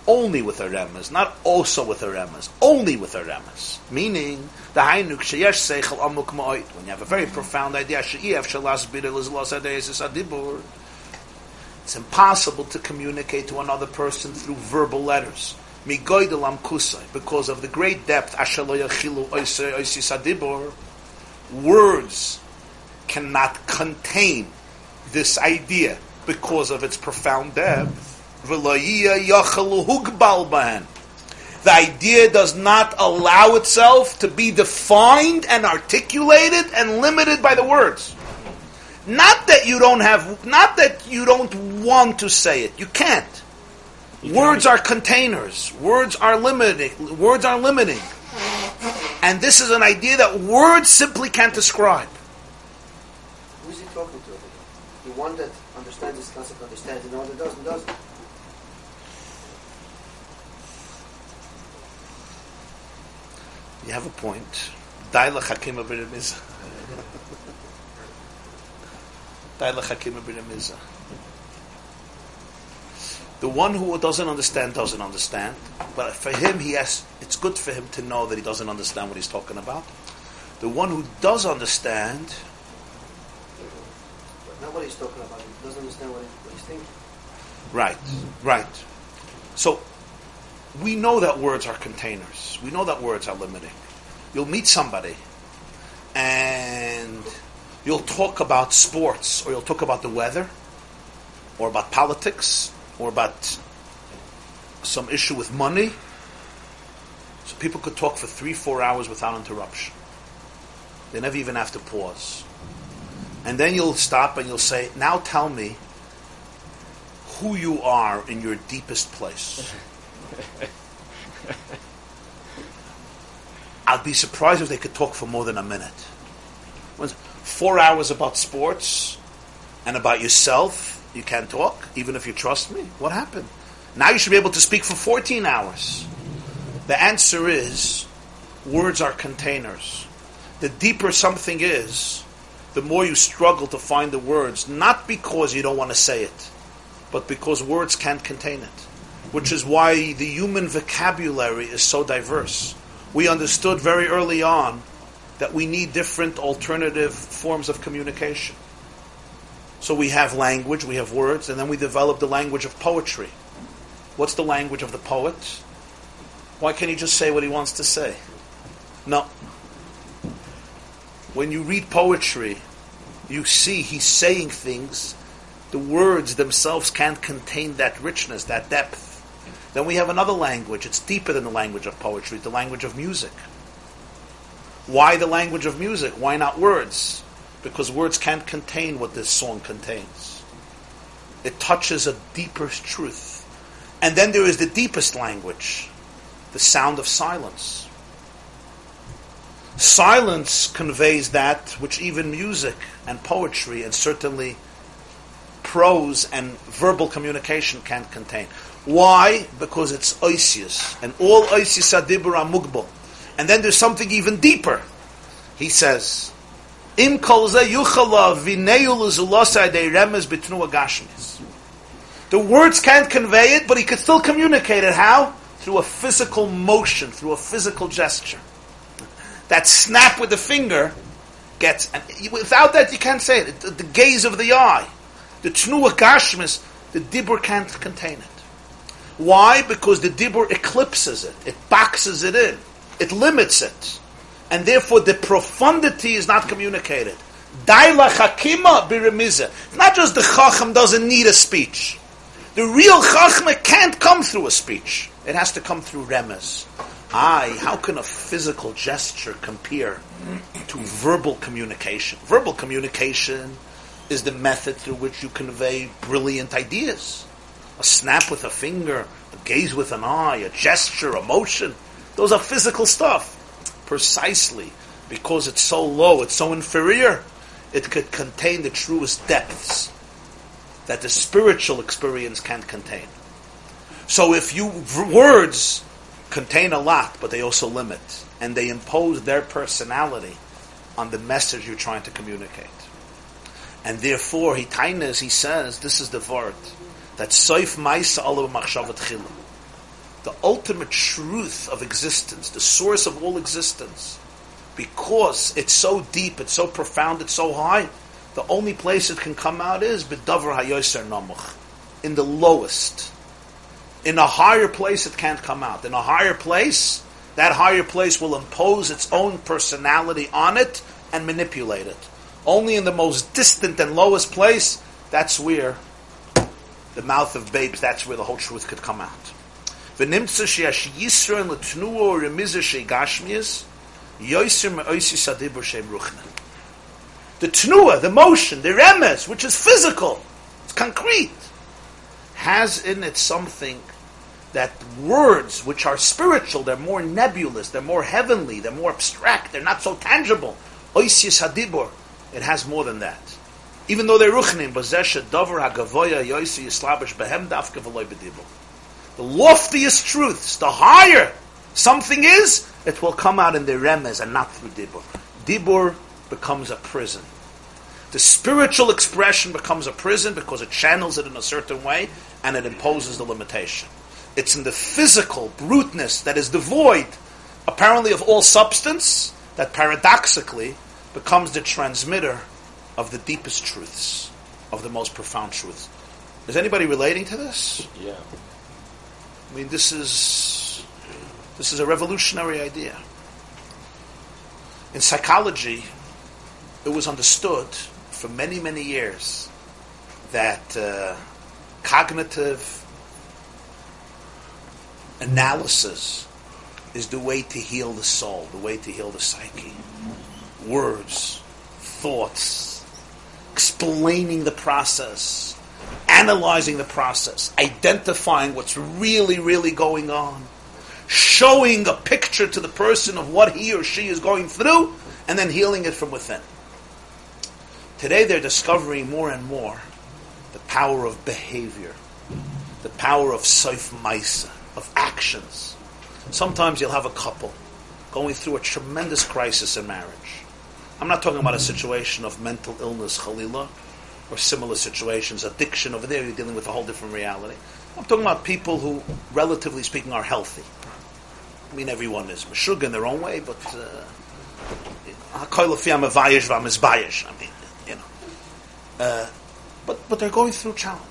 Only with a remez, not also with a remez. Only with a remez. Meaning, the hainuk sheyesh seichel amuk ma'oit. When you have a very profound idea, she'iev shalas bidel izlos adeisis adibur. It's impossible to communicate to another person through verbal letters. Because of the great depth, words cannot contain this idea because of its profound depth. The idea does not allow itself to be defined and articulated and limited by the words. Not that you don't have, not that you don't want to say it. You can't. Words are containers. Words are limiting. Words are limiting. And this is an idea that words simply can't describe. Who's he talking to? The one that understands this concept understands, and the one that doesn't doesn't. You have a point. Daila Hakim Abirimiza. Daila Hakim Abirimiza. The one who doesn't understand doesn't understand, but for him, he has. It's good for him to know that he doesn't understand what he's talking about. The one who does understand, what he's talking about. He doesn't understand what, he, what he's thinking. right, right. So we know that words are containers. We know that words are limiting. You'll meet somebody, and you'll talk about sports, or you'll talk about the weather, or about politics, or about some issue with money. So people could talk for three, four hours without interruption. They never even have to pause. And then you'll stop and you'll say, Now tell me who you are in your deepest place. (laughs) I'd be surprised if they could talk for more than a minute. Four hours about sports and about yourself, you can't talk, even if you trust me. What happened? Now you should be able to speak for 14 hours. The answer is words are containers. The deeper something is, the more you struggle to find the words, not because you don't want to say it, but because words can't contain it. Which is why the human vocabulary is so diverse. We understood very early on that we need different alternative forms of communication. So we have language, we have words, and then we develop the language of poetry. What's the language of the poet? Why can't he just say what he wants to say? No. When you read poetry, you see he's saying things. The words themselves can't contain that richness, that depth. Then we have another language. It's deeper than the language of poetry, the language of music. Why the language of music? Why not words? because words can't contain what this song contains. It touches a deeper truth. And then there is the deepest language, the sound of silence. Silence conveys that which even music and poetry and certainly prose and verbal communication can't contain. Why? Because it's oisius. And all oisius are And then there's something even deeper. He says, Im. The words can't convey it, but he could still communicate it. How? Through a physical motion, through a physical gesture. That snap with the finger gets, and without that you can't say it. The, the gaze of the eye, the tnua gashmis, the dibur can't contain it. Why? Because the dibur eclipses it, it boxes it in, it limits it, and therefore the profundity is not communicated. Daila chakima biremiza. Not just the chacham doesn't need a speech. The real chachma can't come through a speech. It has to come through remez. I, how can a physical gesture compare to verbal communication? Verbal communication is the method through which you convey brilliant ideas. A snap with a finger, a gaze with an eye, a gesture, a motion. Those are physical stuff. Precisely because it's so low, it's so inferior, it could contain the truest depths that the spiritual experience can't contain. So if you words contain a lot, but they also limit, and they impose their personality on the message you're trying to communicate. And therefore, he tainas, he says, this is the word that soif maisa alav machshavat. The ultimate truth of existence, the source of all existence, because it's so deep, it's so profound, it's so high, the only place it can come out is bedavar hayoser namuch, in the lowest. In a higher place, it can't come out. In a higher place, that higher place will impose its own personality on it and manipulate it. Only in the most distant and lowest place, that's where the mouth of babes, that's where the whole truth could come out. The tnuah, the motion, the remes, which is physical, it's concrete has in it something that words, which are spiritual, they're more nebulous, they're more heavenly, they're more abstract, they're not so tangible. Oisius hadibur, it has more than that. Even though they're ruchnim, bazesha dover hagavoya yoisi yislabish behem dafka v'loy bedibur. The loftiest truths, the higher something is, it will come out in the remes and not through dibur. Dibur becomes a prison. The spiritual expression becomes a prison because it channels it in a certain way and it imposes the limitation. It's in the physical bruteness that is devoid, apparently, of all substance, that paradoxically becomes the transmitter of the deepest truths, of the most profound truths. Is anybody relating to this? Yeah. I mean, this is this is a revolutionary idea. In psychology, it was understood for many, many years that uh, cognitive analysis is the way to heal the soul, the way to heal the psyche. Words, thoughts, explaining the process, analyzing the process, identifying what's really, really going on, showing a picture to the person of what he or she is going through, and then healing it from within. Today they're discovering more and more the power of behavior, the power of saif maisa, of actions. Sometimes you'll have a couple going through a tremendous crisis in marriage. I'm not talking about a situation of mental illness, khalila, or similar situations, addiction. Over there, you're dealing with a whole different reality. I'm talking about people who, relatively speaking, are healthy. I mean, everyone is mashug in their own way, but uh, I mean, you know. Uh, but but they're going through challenge.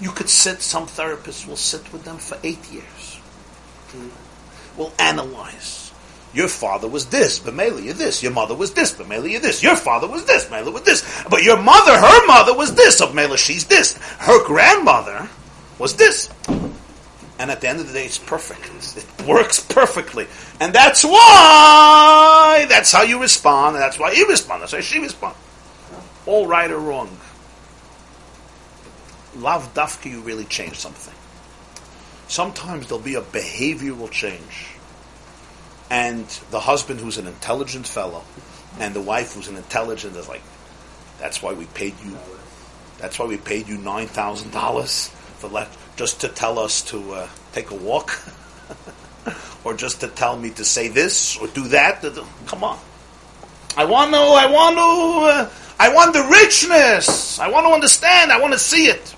You could sit. Some therapists will sit with them for eight years. Mm-hmm. Will analyze. Your father was this, but mainly you're this. Your mother was this, but mainly you're this. Your father was this, mainly was this. But your mother, her mother was this, of Mela she's this. Her grandmother was this. And at the end of the day, it's perfect. It works perfectly. And that's why, that's how you respond, and that's why he responds, that's how she responds. All right or wrong. Love dafka, you really change something. Sometimes there'll be a behavioral change. And the husband who's an intelligent fellow, and the wife who's an intelligent is like, that's why we paid you, that's why we paid you $9,000 for let, just to tell us to uh, take a walk, (laughs) or just to tell me to say this or do that. Come on, I want to. I want to. Uh, I want the richness. I want to understand. I want to see it.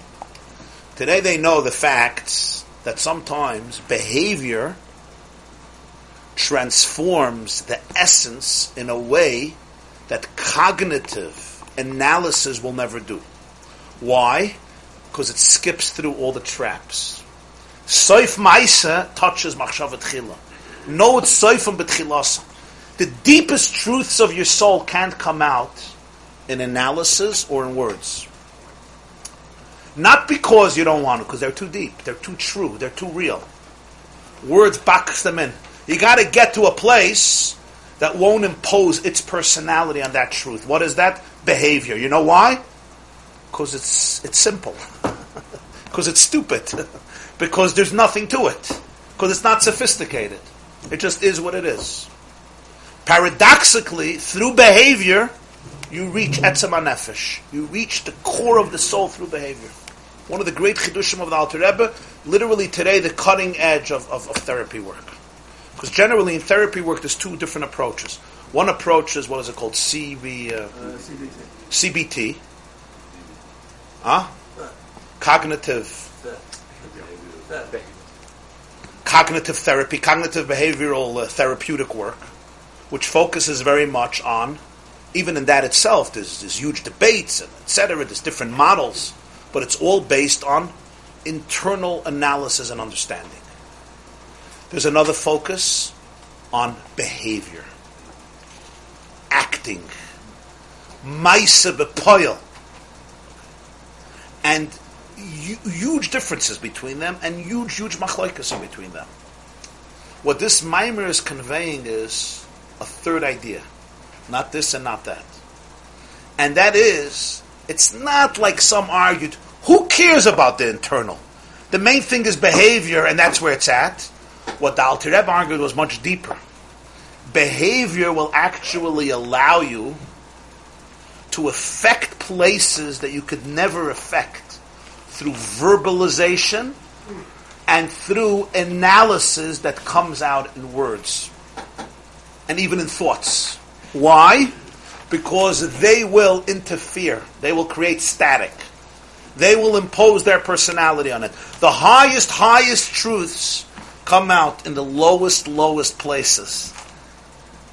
Today they know the facts that sometimes behavior transforms the essence in a way that cognitive analysis will never do. Why? Because it skips through all the traps. Soif Maisa touches Machshavat Chila. Know it's Soifim Betchilasa. The deepest truths of your soul can't come out in analysis or in words. Not because you don't want to, because they're too deep, they're too true, they're too real. Words box them in. You got to get to a place that won't impose its personality on that truth. What is that? Behavior. You know why? Because it's it's simple. (laughs) Because it's stupid. (laughs) because there's nothing to it. Because it's not sophisticated. It just is what it is. Paradoxically, through behavior, you reach etzem nefesh. You reach the core of the soul through behavior. One of the great chidushim of the Alter Rebbe, literally today, the cutting edge of, of, of therapy work. Because generally in therapy work, there's two different approaches. One approach is what is it called? CB, uh, Uh, CBT. CBT. Huh? Cognitive cognitive therapy, cognitive behavioral uh, therapeutic work, which focuses very much on, even in that itself, there's, there's huge debates and etc. There's different models, but it's all based on internal analysis and understanding. There's another focus on behavior, acting, maisa bepoil, and huge differences between them and huge, huge machlokes in between them. What this mimer is conveying is a third idea, not this and not that, and that is it's not like some argued. Who cares about the internal? The main thing is behavior, and that's where it's at. What the Alter argued was much deeper. Behavior will actually allow you to affect places that you could never affect through verbalization and through analysis that comes out in words and even in thoughts. Why? Because they will interfere. They will create static. They will impose their personality on it. The highest, highest truths come out in the lowest, lowest places.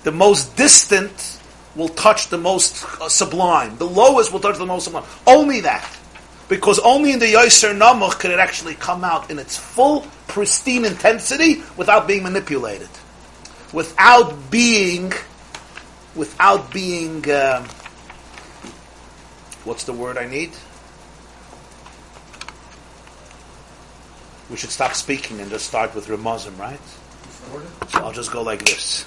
The most distant will touch the most uh, sublime. The lowest will touch the most sublime. Only that. Because only in the Yoser Namuch can it actually come out in its full, pristine intensity without being manipulated. Without being, without being, um, what's the word I need? We should stop speaking and just start with Ramazim, right? So I'll just go like this.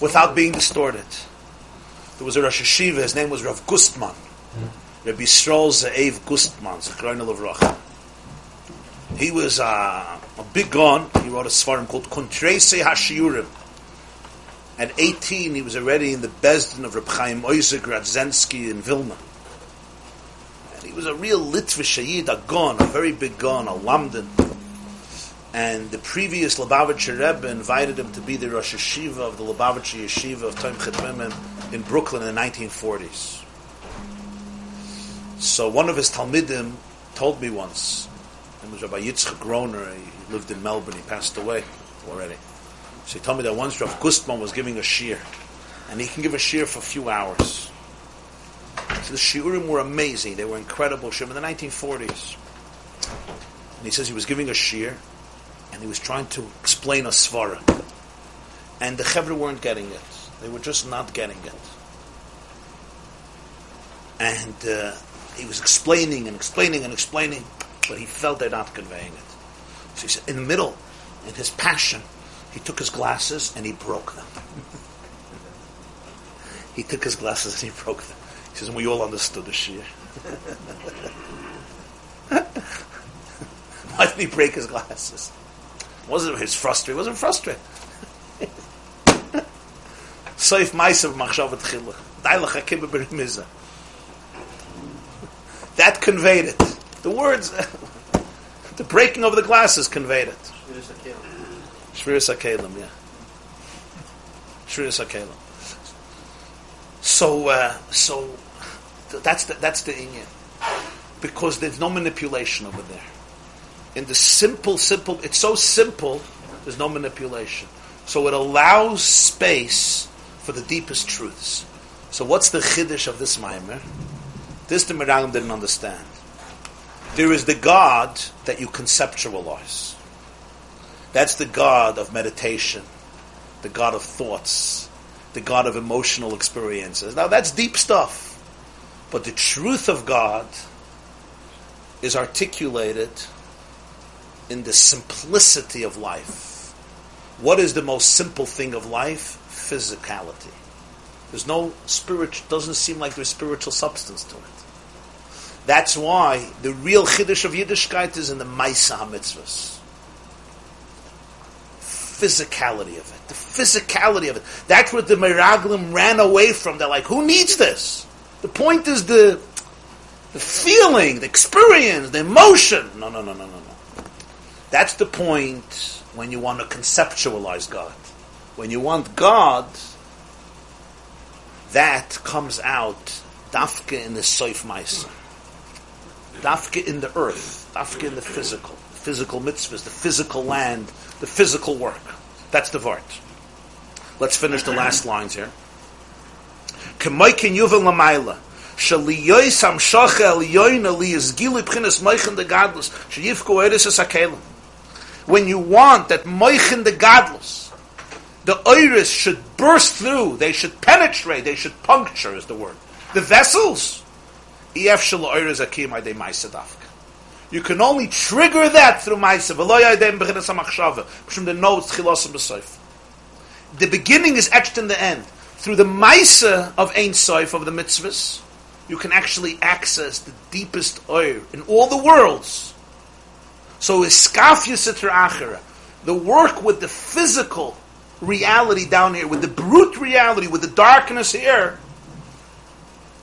Without being distorted. There was a Rosh Hashiva, his name was Rav Gustman. Rabbi Yisroel Ze'ev Gustman, of Levracha. He was uh, a big gun. He wrote a svarim called Kontrese Hashiurim. At 18, he was already in the Bezdin of Reb Chaim Oizer Gradzensky in Vilna. And he was a real Litvish Yid, a gun, a very big gun, a Lamden. And the previous Lubavitcher Rebbe invited him to be the Rosh Hashiva of the Lubavitcher Yeshiva of Tomchei Tmimim in Brooklyn in the 1940s. So one of his Talmidim told me once, it was Rabbi Yitzchak Groner, he lived in Melbourne, he passed away already. So he told me that once Rav Gustman was giving a shir, and he can give a shir for a few hours. So the shiurim were amazing, they were incredible shir in the 1940s. And he says he was giving a shir, and he was trying to explain a svara. And the chevra weren't getting it. They were just not getting it. And uh, he was explaining and explaining and explaining, but he felt they're not conveying it. So he said, in the middle, in his passion, he took his glasses and he broke them. (laughs) he took his glasses and he broke them. He says, and we all understood the shir. (laughs) Why did he break his glasses? wasn't his frustrated. wasn't frustrated. (laughs) Soif ma'asav machshavat chilach. Dailach hakim b'rimizah. That conveyed it. The words, the breaking of the glasses conveyed it. Shviris HaKelim, yeah. Shviris HaKelim. So, uh, so that's the, that's the inyan. Because there's no manipulation over there. In the simple, simple, it's so simple, there's no manipulation. So it allows space for the deepest truths. So what's the chiddush of this Maimer? This the Meraglim didn't understand. There is the God that you conceptualize. That's the God of meditation, the God of thoughts, the God of emotional experiences. Now that's deep stuff. But the truth of God is articulated in the simplicity of life. What is the most simple thing of life? Physicality. There's no spirit, doesn't seem like there's spiritual substance to it. That's why the real chiddush of Yiddishkeit is in the Maisa HaMitzvahs. Physicality of it. The physicality of it. That's what the Meraglim ran away from. They're like, who needs this? The point is the, the feeling, the experience, the emotion. No, no, no, no, no, no. That's the point when you want to conceptualize God. When you want God, that comes out dafka in the soif maisa. Dafka in the earth, dafka in the physical, physical mitzvahs, the physical land, the physical work. That's the vart. Let's finish the last lines here. When you want that moichin the gadlus, the iris should burst through, they should penetrate, they should puncture is the word. The vessels, ef shal iris akim maisadafka. You can only trigger that through Maisa. The beginning is etched in the end. Through the Maisa of Ein Soif, of the mitzvahs, you can actually access the deepest oir in all the worlds. So iskafya sitra achera. The work with the physical reality down here, with the brute reality, with the darkness here,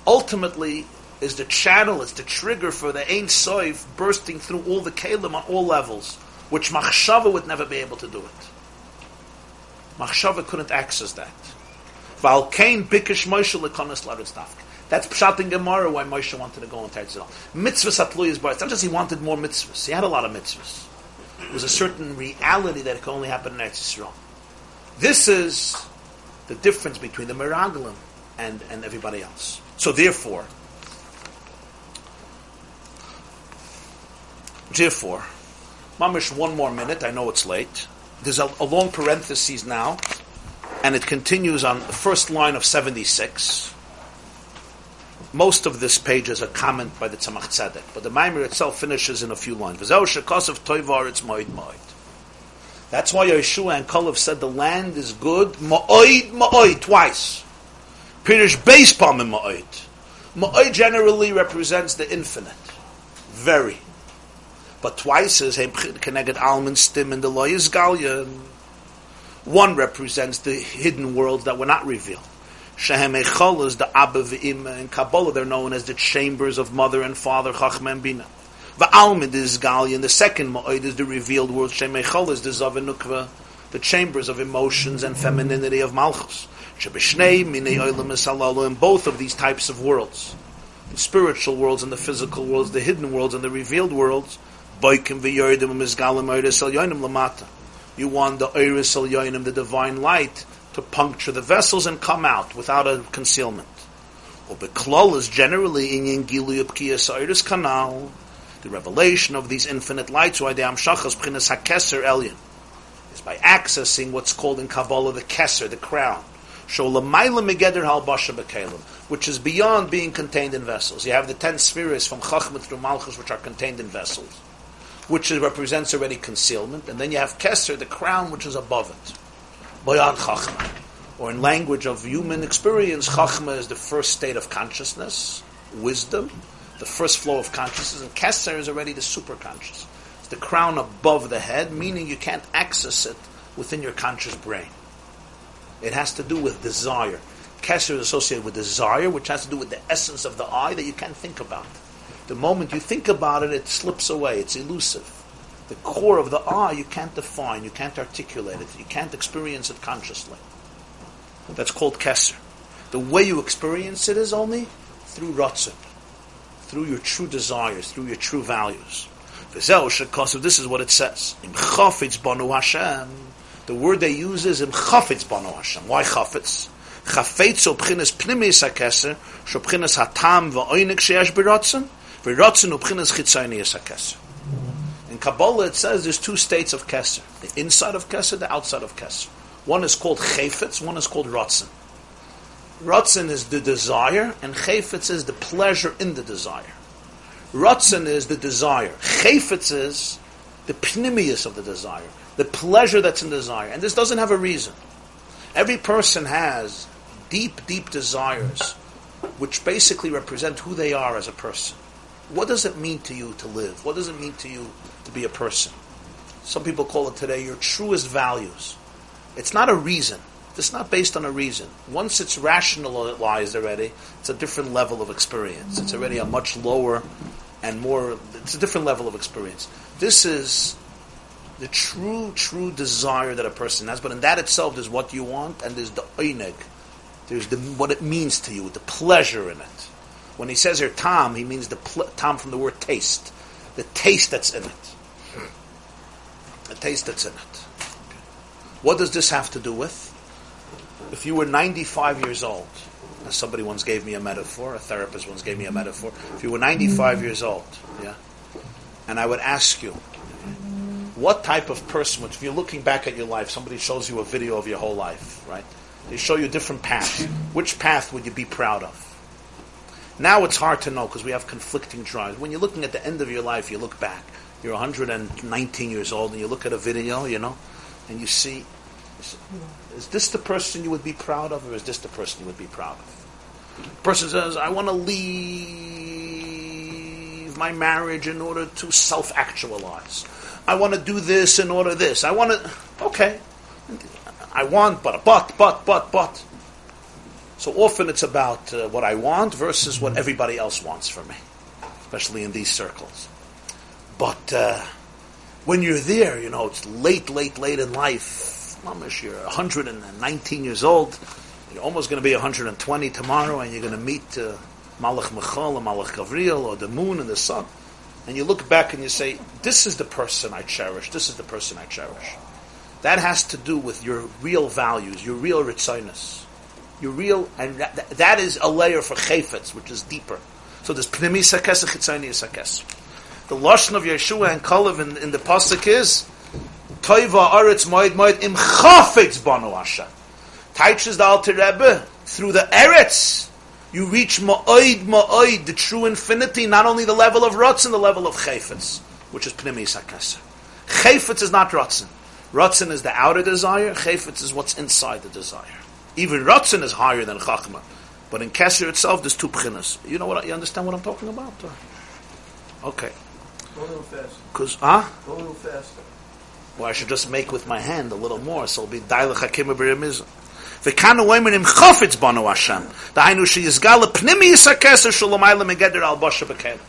ultimately is the channel, it's the trigger for the Ein Soif bursting through all the Kalim on all levels, which Machshava would never be able to do it. Machshava couldn't access that. Val Kain Bikish Moshe Lekonis Laritzdafk. That's Pshat in Gemara why Moshe wanted to go into Yisrael. Mitzvahs Atluyas Bar. It's not just he wanted more mitzvahs. He had a lot of mitzvahs. There was a certain reality that could only happen in Eretz Yisrael. This is the difference between the Meraglim and, and everybody else. So therefore, therefore, Mamish, one more minute. I know it's late. There's a, a long parenthesis now, and it continues on the first line of 76. Most of this page is a comment by the Tzemach Tzedek, but the Maimer itself finishes in a few lines. That's why Yeshua and Kalev said the land is good, ma'oid, ma'oid, twice. Pirish palm in ma'oid. Ma'oid generally represents the infinite. Very. But twice as is connected almond stim and the loyas galya. One represents the hidden worlds that were not revealed. Shehem Echol is the Abba v'Ima. In Kabbalah, they're known as the chambers of mother and father, Chachma and Bina. Va'almid is Gali, and the second Ma'od is the revealed world. Shem Echol is the Zav the chambers of emotions and femininity of Malchus. Shebeshnei, Minei Olam Esalalu, in both of these types of worlds. The spiritual worlds and the physical worlds, the hidden worlds and the revealed worlds. Boikim oiris al yoinim lamata. You want the oiris al yoinim, the divine light, to puncture the vessels and come out without a concealment. Or Ubeklol is generally in Yingilu Yipkiyas Iris Canal, the revelation of these infinite lights, why the Amshachas Pchinas HaKeser Elyon, is by accessing what's called in Kabbalah the Keser, the crown. Which is beyond being contained in vessels. You have the ten spheres from Chachmat through Malchus, which are contained in vessels, which represents already concealment, and then you have Keser, the crown, which is above it. Boyan Chachma. Or in language of human experience, Chachma is the first state of consciousness, wisdom, the first flow of consciousness, and Keser is already the superconscious. It's the crown above the head, meaning you can't access it within your conscious brain. It has to do with desire. Keser is associated with desire, which has to do with the essence of the eye that you can't think about. The moment you think about it, it slips away. It's elusive the core of the eye you can't define, you can't articulate it, you can't experience it consciously. That's called Kesser. The way you experience it is only through Ratzin, through your true desires, through your true values. This is what it says. The word they use is im chafetz banu Hashem. Why chafetz? Chafetzo b'chinas pnimis hakeser, sho b'chinas hatam v'oinik sheyesh b'rotzen, In Kabbalah it says there's two states of keser. The inside of keser, the outside of keser. One is called chayfetz, one is called rotzen. Rotzen is the desire, and chayfetz is the pleasure in the desire. Rotzen is the desire. Chayfetz is the pnimius of the desire, the pleasure that's in desire. And this doesn't have a reason. Every person has deep, deep desires, which basically represent who they are as a person. What does it mean to you to live? What does it mean to you to be a person? Some people call it today your truest values. It's not a reason. It's not based on a reason. Once it's rationalized already, it's a different level of experience. It's already a much lower and more, it's a different level of experience. This is the true, true desire that a person has, but in that itself, there's what you want, and there's the oineg. There's the, what it means to you, the pleasure in it. When he says here tam, he means the pl- tam from the word taste, the taste that's in it, the taste that's in it. What does this have to do with? If you were 95 years old, as somebody once gave me a metaphor, a therapist once gave me a metaphor. If you were 95 years old, yeah, and I would ask you, what type of person, if you're looking back at your life, somebody shows you a video of your whole life, right? They show you different paths. Which path would you be proud of? Now it's hard to know because we have conflicting drives. When you're looking at the end of your life, you look back. You're 119 years old and you look at a video, you know, and you see, is this the person you would be proud of or is this the person you would be proud of? The person says, I want to leave my marriage in order to self-actualize. I want to do this in order this. I want to, okay. I want, but, but, but, but, but. So often it's about uh, what I want versus what everybody else wants from me, especially in these circles. But uh, when you're there, you know, it's late, late, late in life. Mamish, you're 119 years old. You're almost going to be 120 tomorrow, and you're going to meet uh, Malach Michal or Malach Gavriel or the moon and the sun. And you look back and you say, This is the person I cherish. This is the person I cherish. That has to do with your real values, your real ritziness. Your real, and that, that is a layer for chayfetz, which is deeper. So there's pnimi sakes and chitzoni sakes. The lashon of Yeshua and Kalev in, in the pasuk is toiva aretz moed moed im chafetz banu Hashem. Teaches the Alter Rebbe through the eretz. You reach ma'oid ma'oid, the true infinity, not only the level of rotzen, the level of chayfetz, which is pnimi sakes. Chayfetz is not rotzen. Rotzen is the outer desire. Chayfetz is what's inside the desire. Even Ratzin is higher than Chachma. But in Kesser itself, there's two pchinas. You know what? You understand what I'm talking about? Okay. Go a little faster. Because, huh? Go a little faster. Well, I should just make with my hand a little more, so it'll be Daila Chakim Abirimiz. V'kanu oimen im chofetz banu Hashem. Dahainu sheyizgala pnimius HaKesser shalomayla megeder al basha b'kelim.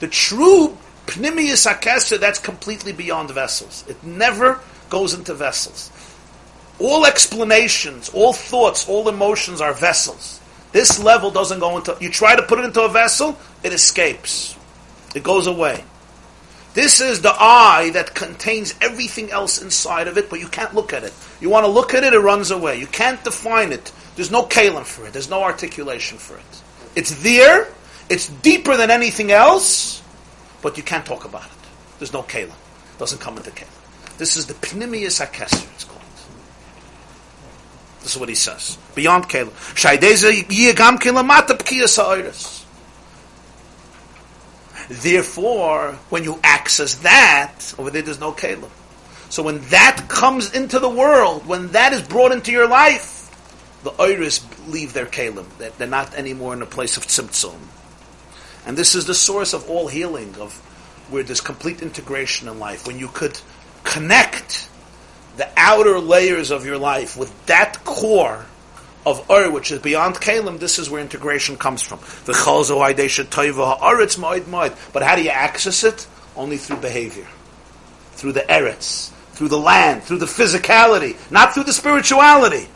The true pnimius HaKesser, that's completely beyond vessels. It never goes into vessels. All explanations, all thoughts, all emotions are vessels. This level doesn't go into, you try to put it into a vessel, it escapes. It goes away. This is the eye that contains everything else inside of it, but you can't look at it. You want to look at it, it runs away. You can't define it. There's no kalim for it. There's no articulation for it. It's there. It's deeper than anything else, but you can't talk about it. There's no kalim. It doesn't come into kalim. This is the pnimius hakesser, it's. This is what he says. Beyond kalim. Shaydeza yigam kilamata pkiyas ha'oiris. Therefore, when you access that, over there there's no kalim. So when that comes into the world, when that is brought into your life, the oiris leave their. They're, they're not anymore in a place of tzimtzum. And this is the source of all healing, of where there's complete integration in life. When you could connect the outer layers of your life with that core of Ur, which is beyond Kalim, this is where integration comes from. The But how do you access it? Only through behavior. Through the Eretz. Through the land. Through the physicality. Not through the spirituality.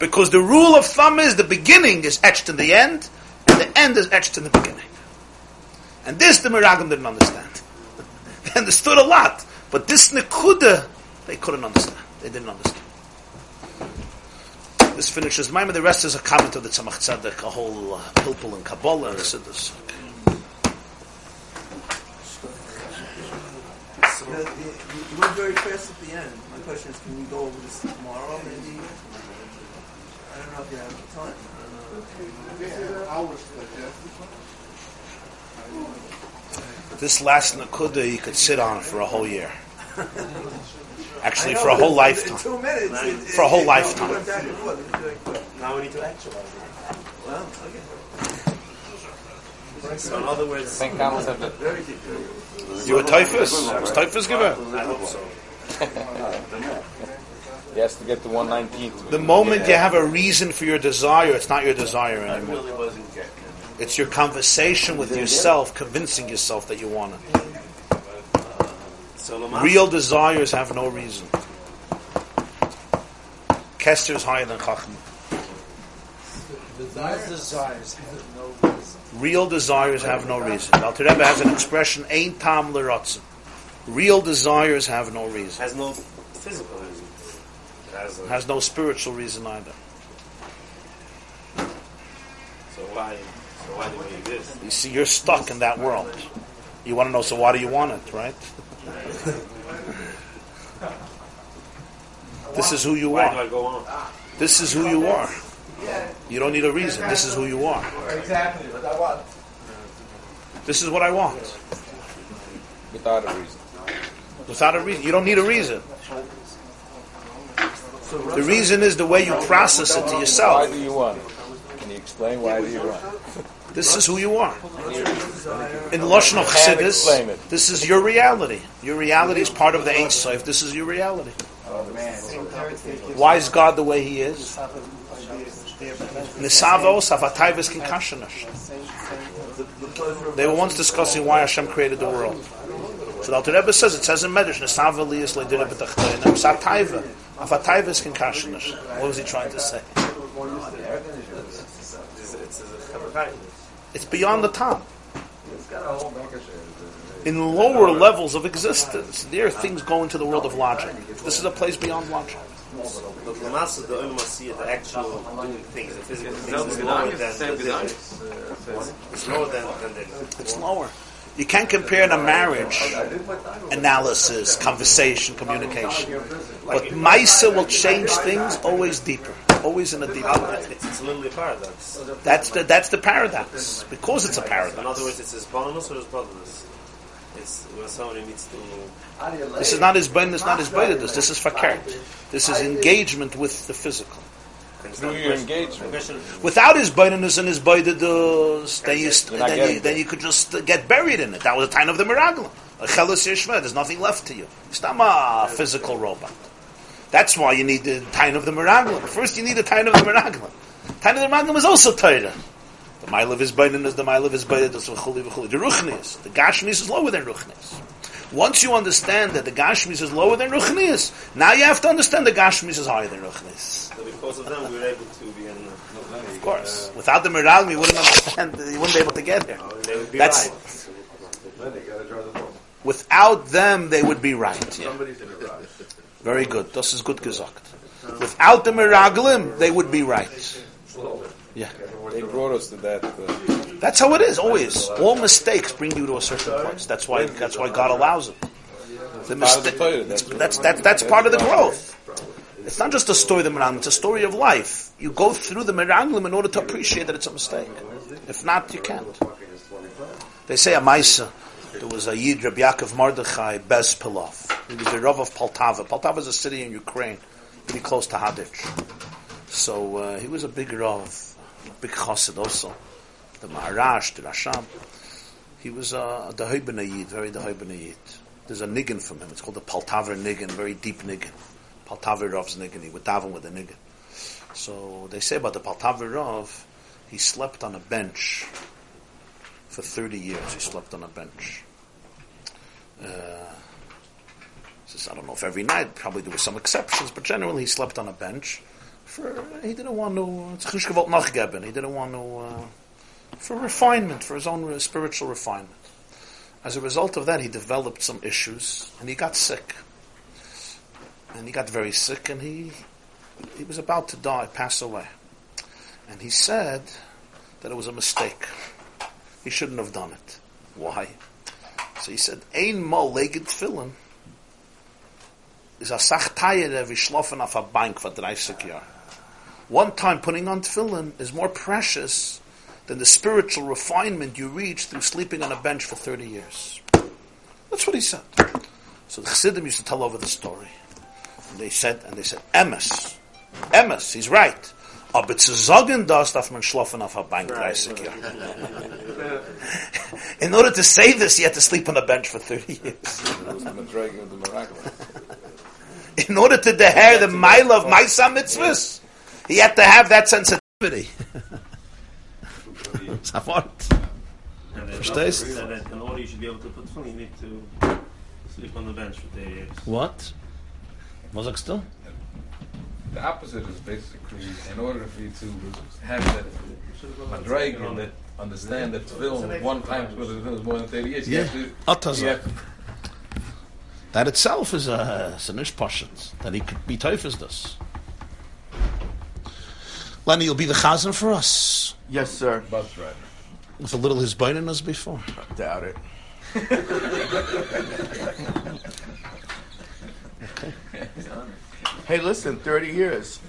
Because the rule of thumb is the beginning is etched in the end, and the end is etched in the beginning. And this the Meraglim didn't understand. (laughs) they understood a lot. But this Nekuda They couldn't understand. They didn't understand. This finishes mine, the rest is a comment of the Tzemach Tzedek, a whole uh, pilpul and Kabbalah and Siddur. You, know, you, you went very fast at the end. My question is, can we go over this tomorrow, maybe? I don't know if you have the time. I don't know. This last Nakuda you could sit on for a whole year. Actually, for a whole lifetime. Two minutes. it- it- For a whole it- lifetime. it went back and forth. It was very quick. Now we need to actualize it. Well, okay. it. So in other words, St. Carlos have the You a typhus? Was typhus given? I hope so. (laughs) he has to get to 119 The moment you have a reason for your desire, it's not your desire anymore. really wasn't getting It's your conversation with yourself, convincing yourself that you want it. Real desires have no reason. Keser is higher than Chachma. Real desires have no reason. Alter Rebbe has an expression, "Ein tam l'ratzon." Real desires have no reason. has no physical reason. Has Has no spiritual reason either. so why? So why do we exist? You see, you're stuck in that world. You want to know, so why do you want it, right? this is who you are. I go on? This is who you are. You don't need a reason. This is who you are. Exactly, but I want. This is what I want. without a reason. Without a reason. You don't need a reason. The reason is the way you process it to yourself. Why yourself. do you want it? Can you explain why do you want it? (laughs) This is who you are. In Lashon of Chassidus, this is your reality. Your reality is part of the Ein Sof. This is your reality. Why is God the way He is? Nisavos avatayvis kinkashanash. They were once discussing why Hashem created the world. So the Alter Rebbe says, it says in Medrash, Nisava liyas le'dira b'tachlein, satayva, avatayvis kinkashanash. What was he trying to say? It's, it's, it's a chevra It's beyond the top. In lower levels of existence, there are things go into the world of logic. This is a place beyond logic. But the Lamasa, the Olam Asiyah, the actual doing things, the physical things, is lower than the It's lower than, than the It's lower. You can't compare in a marriage analysis, conversation, communication. But Maisa will change things always deeper, always in a deeper way. It's, it's literally a paradox. That's the that's the paradox because it's a paradox. In other words, it's his bonus or his brothers. It's when somebody needs to. This is not his brain. This is not his braidedness. This is fakert. This is engagement with the physical. Through your engagement. Without his braidedness and his braidedness, then you You're then you, then you could just uh, get buried in it. That was the time of the Meraglim. A chelas yishma. There's nothing left to you. It's not a physical robot. That's why you need the time of the Meraglim. First, you need the time of the Meraglim. Time of the Meraglim is also Torah. The mile of his braidedness, the mile of his braidedness, v'chuli v'chuli. The ruchnius, the gashmis is lower than ruchnius. Once you understand that the gashmis is lower than ruchnius, now you have to understand the gashmis is higher than ruchnius. so because of them, we were able to be in. Of course. Uh, without the Meraglim, you wouldn't understand. You wouldn't be able to get there. Oh, they would be That's right. Then they gotta draw the boat. without them, they would be right. Yeah. Somebody's in a rush. Very good. Das is good gesagt. Without the Meraglim, they would be right. Yeah. They brought us to that. Uh, That's how it is. Always, all mistakes bring you to a certain place. That's why. That's why God allows it. The part of the mistake. That's That's, that's that, that's part of the growth. It's not just a story of the Meraglim. It's a story of life. You go through the Meraglim in order to appreciate that it's a mistake. If not, you can't. They say a Maisa. There was a Yid, Rabbi Yaakov Mordechai Bespalov. He was the Rav of Poltava. Poltava is a city in Ukraine, pretty close to Hadich. So uh, he was a big Rav, a big Chassid also. The Maharash, the Rashab. He was uh, the Hoibana Yid, very the Hoibana Yid. There's a niggin from him. It's called the Paltaver niggin, very deep niggin. Paltaver Rav's niggin. He would daven with a niggin. So they say about the Paltaver Rav, he slept on a bench for 30 years. He slept on a bench. Uh, says, I don't know if every night, probably there were some exceptions, but generally he slept on a bench. For he didn't want to. It's Nachgeben. He didn't want to uh, for refinement, for his own spiritual refinement. As a result of that, he developed some issues and he got sick. and he got very sick, and he he was about to die, pass away, and he said that it was a mistake. He shouldn't have done it. Why? So he said, "Ein mal leged tefillin is a sach tayere wie schlafen auf a bank for 30 year. One time putting on tefillin is more precious than the spiritual refinement you reach through sleeping on a bench for 30 years. That's what he said. So the Chassidim used to tell over the story. And they said, and they said, Emes. Emes, he's right. Aber zu sagen das darf man schlafen auf a bank 30 Jahre. In order to say this, you had to sleep on a bench for 30 years. (laughs) In order to deher the mile of Maisa mitzvahs, he had to have that sensitivity. (laughs) Safort. And Verstehst? also said that in order you should be able to put full, you need to sleep on the bench for 30 years. What? Was sagst du? The opposite is basically in order for you to have that Madrega and that understand that film one time is what it is more than 30 years. You Yeah. have to, you have to That itself is a is an ishpashit that he could be teufels this. Lenny, you'll be the chazan for us Yes, sir. bus driver. with a little hisbainin as before. I Doubt it. (laughs) Hey, listen, 30 years.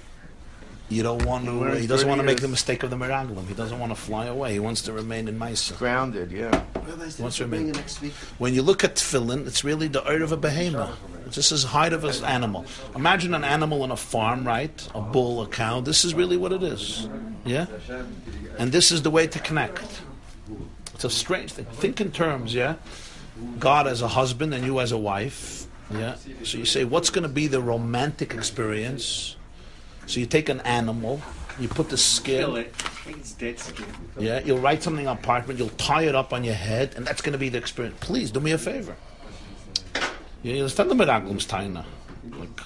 You don't want to. Where's He doesn't want to make the mistake of the Meraglim. He doesn't want to fly away. He wants to remain in Maisa. Grounded, yeah. Rabbis, What's thanks your for being name? here next week. When you look at tefillin, it's really the ear of a behemoth. It's just as height of an animal. Imagine an animal on a farm, right? A bull, a cow. This is really what it is. Yeah? And this is the way to connect. It's a strange thing. Think in terms, yeah? God as a husband and you as a wife. Yeah? So you say, what's going to be the romantic experience? So you take an animal, you put the skin. Yeah, you'll write something on parchment, you'll tie it up on your head, and that's going to be the experience. Please do me a favor. You understand the miraglums taina? Like,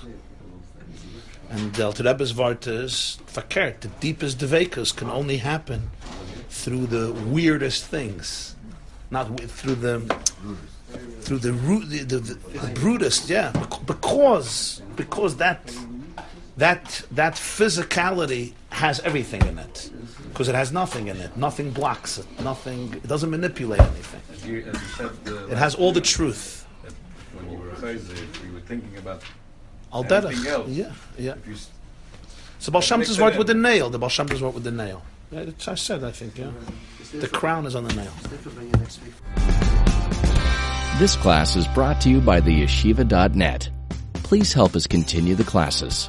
and the Alter Rebbe's vart is verkehrt. The deepest devekas can only happen through the weirdest things, not wi- through the through the root, the, the, the, the brutest. Yeah, because because that that that physicality has everything in it because it has nothing in it. Nothing blocks it. Nothing. It doesn't manipulate anything. As you, as you said, uh, It has all the truth. when you were chayzer, if you were thinking about Al Anything else? Yeah, yeah. if So Baal Shem Mix Tov's it worked with the nail. The Baal Shem Tov's worked with the nail. Yeah, it's, I said, I think, yeah. The crown is on the nail. Thanks for being here next week. This class is brought to you by the yeshiva.net. Please help us continue the classes.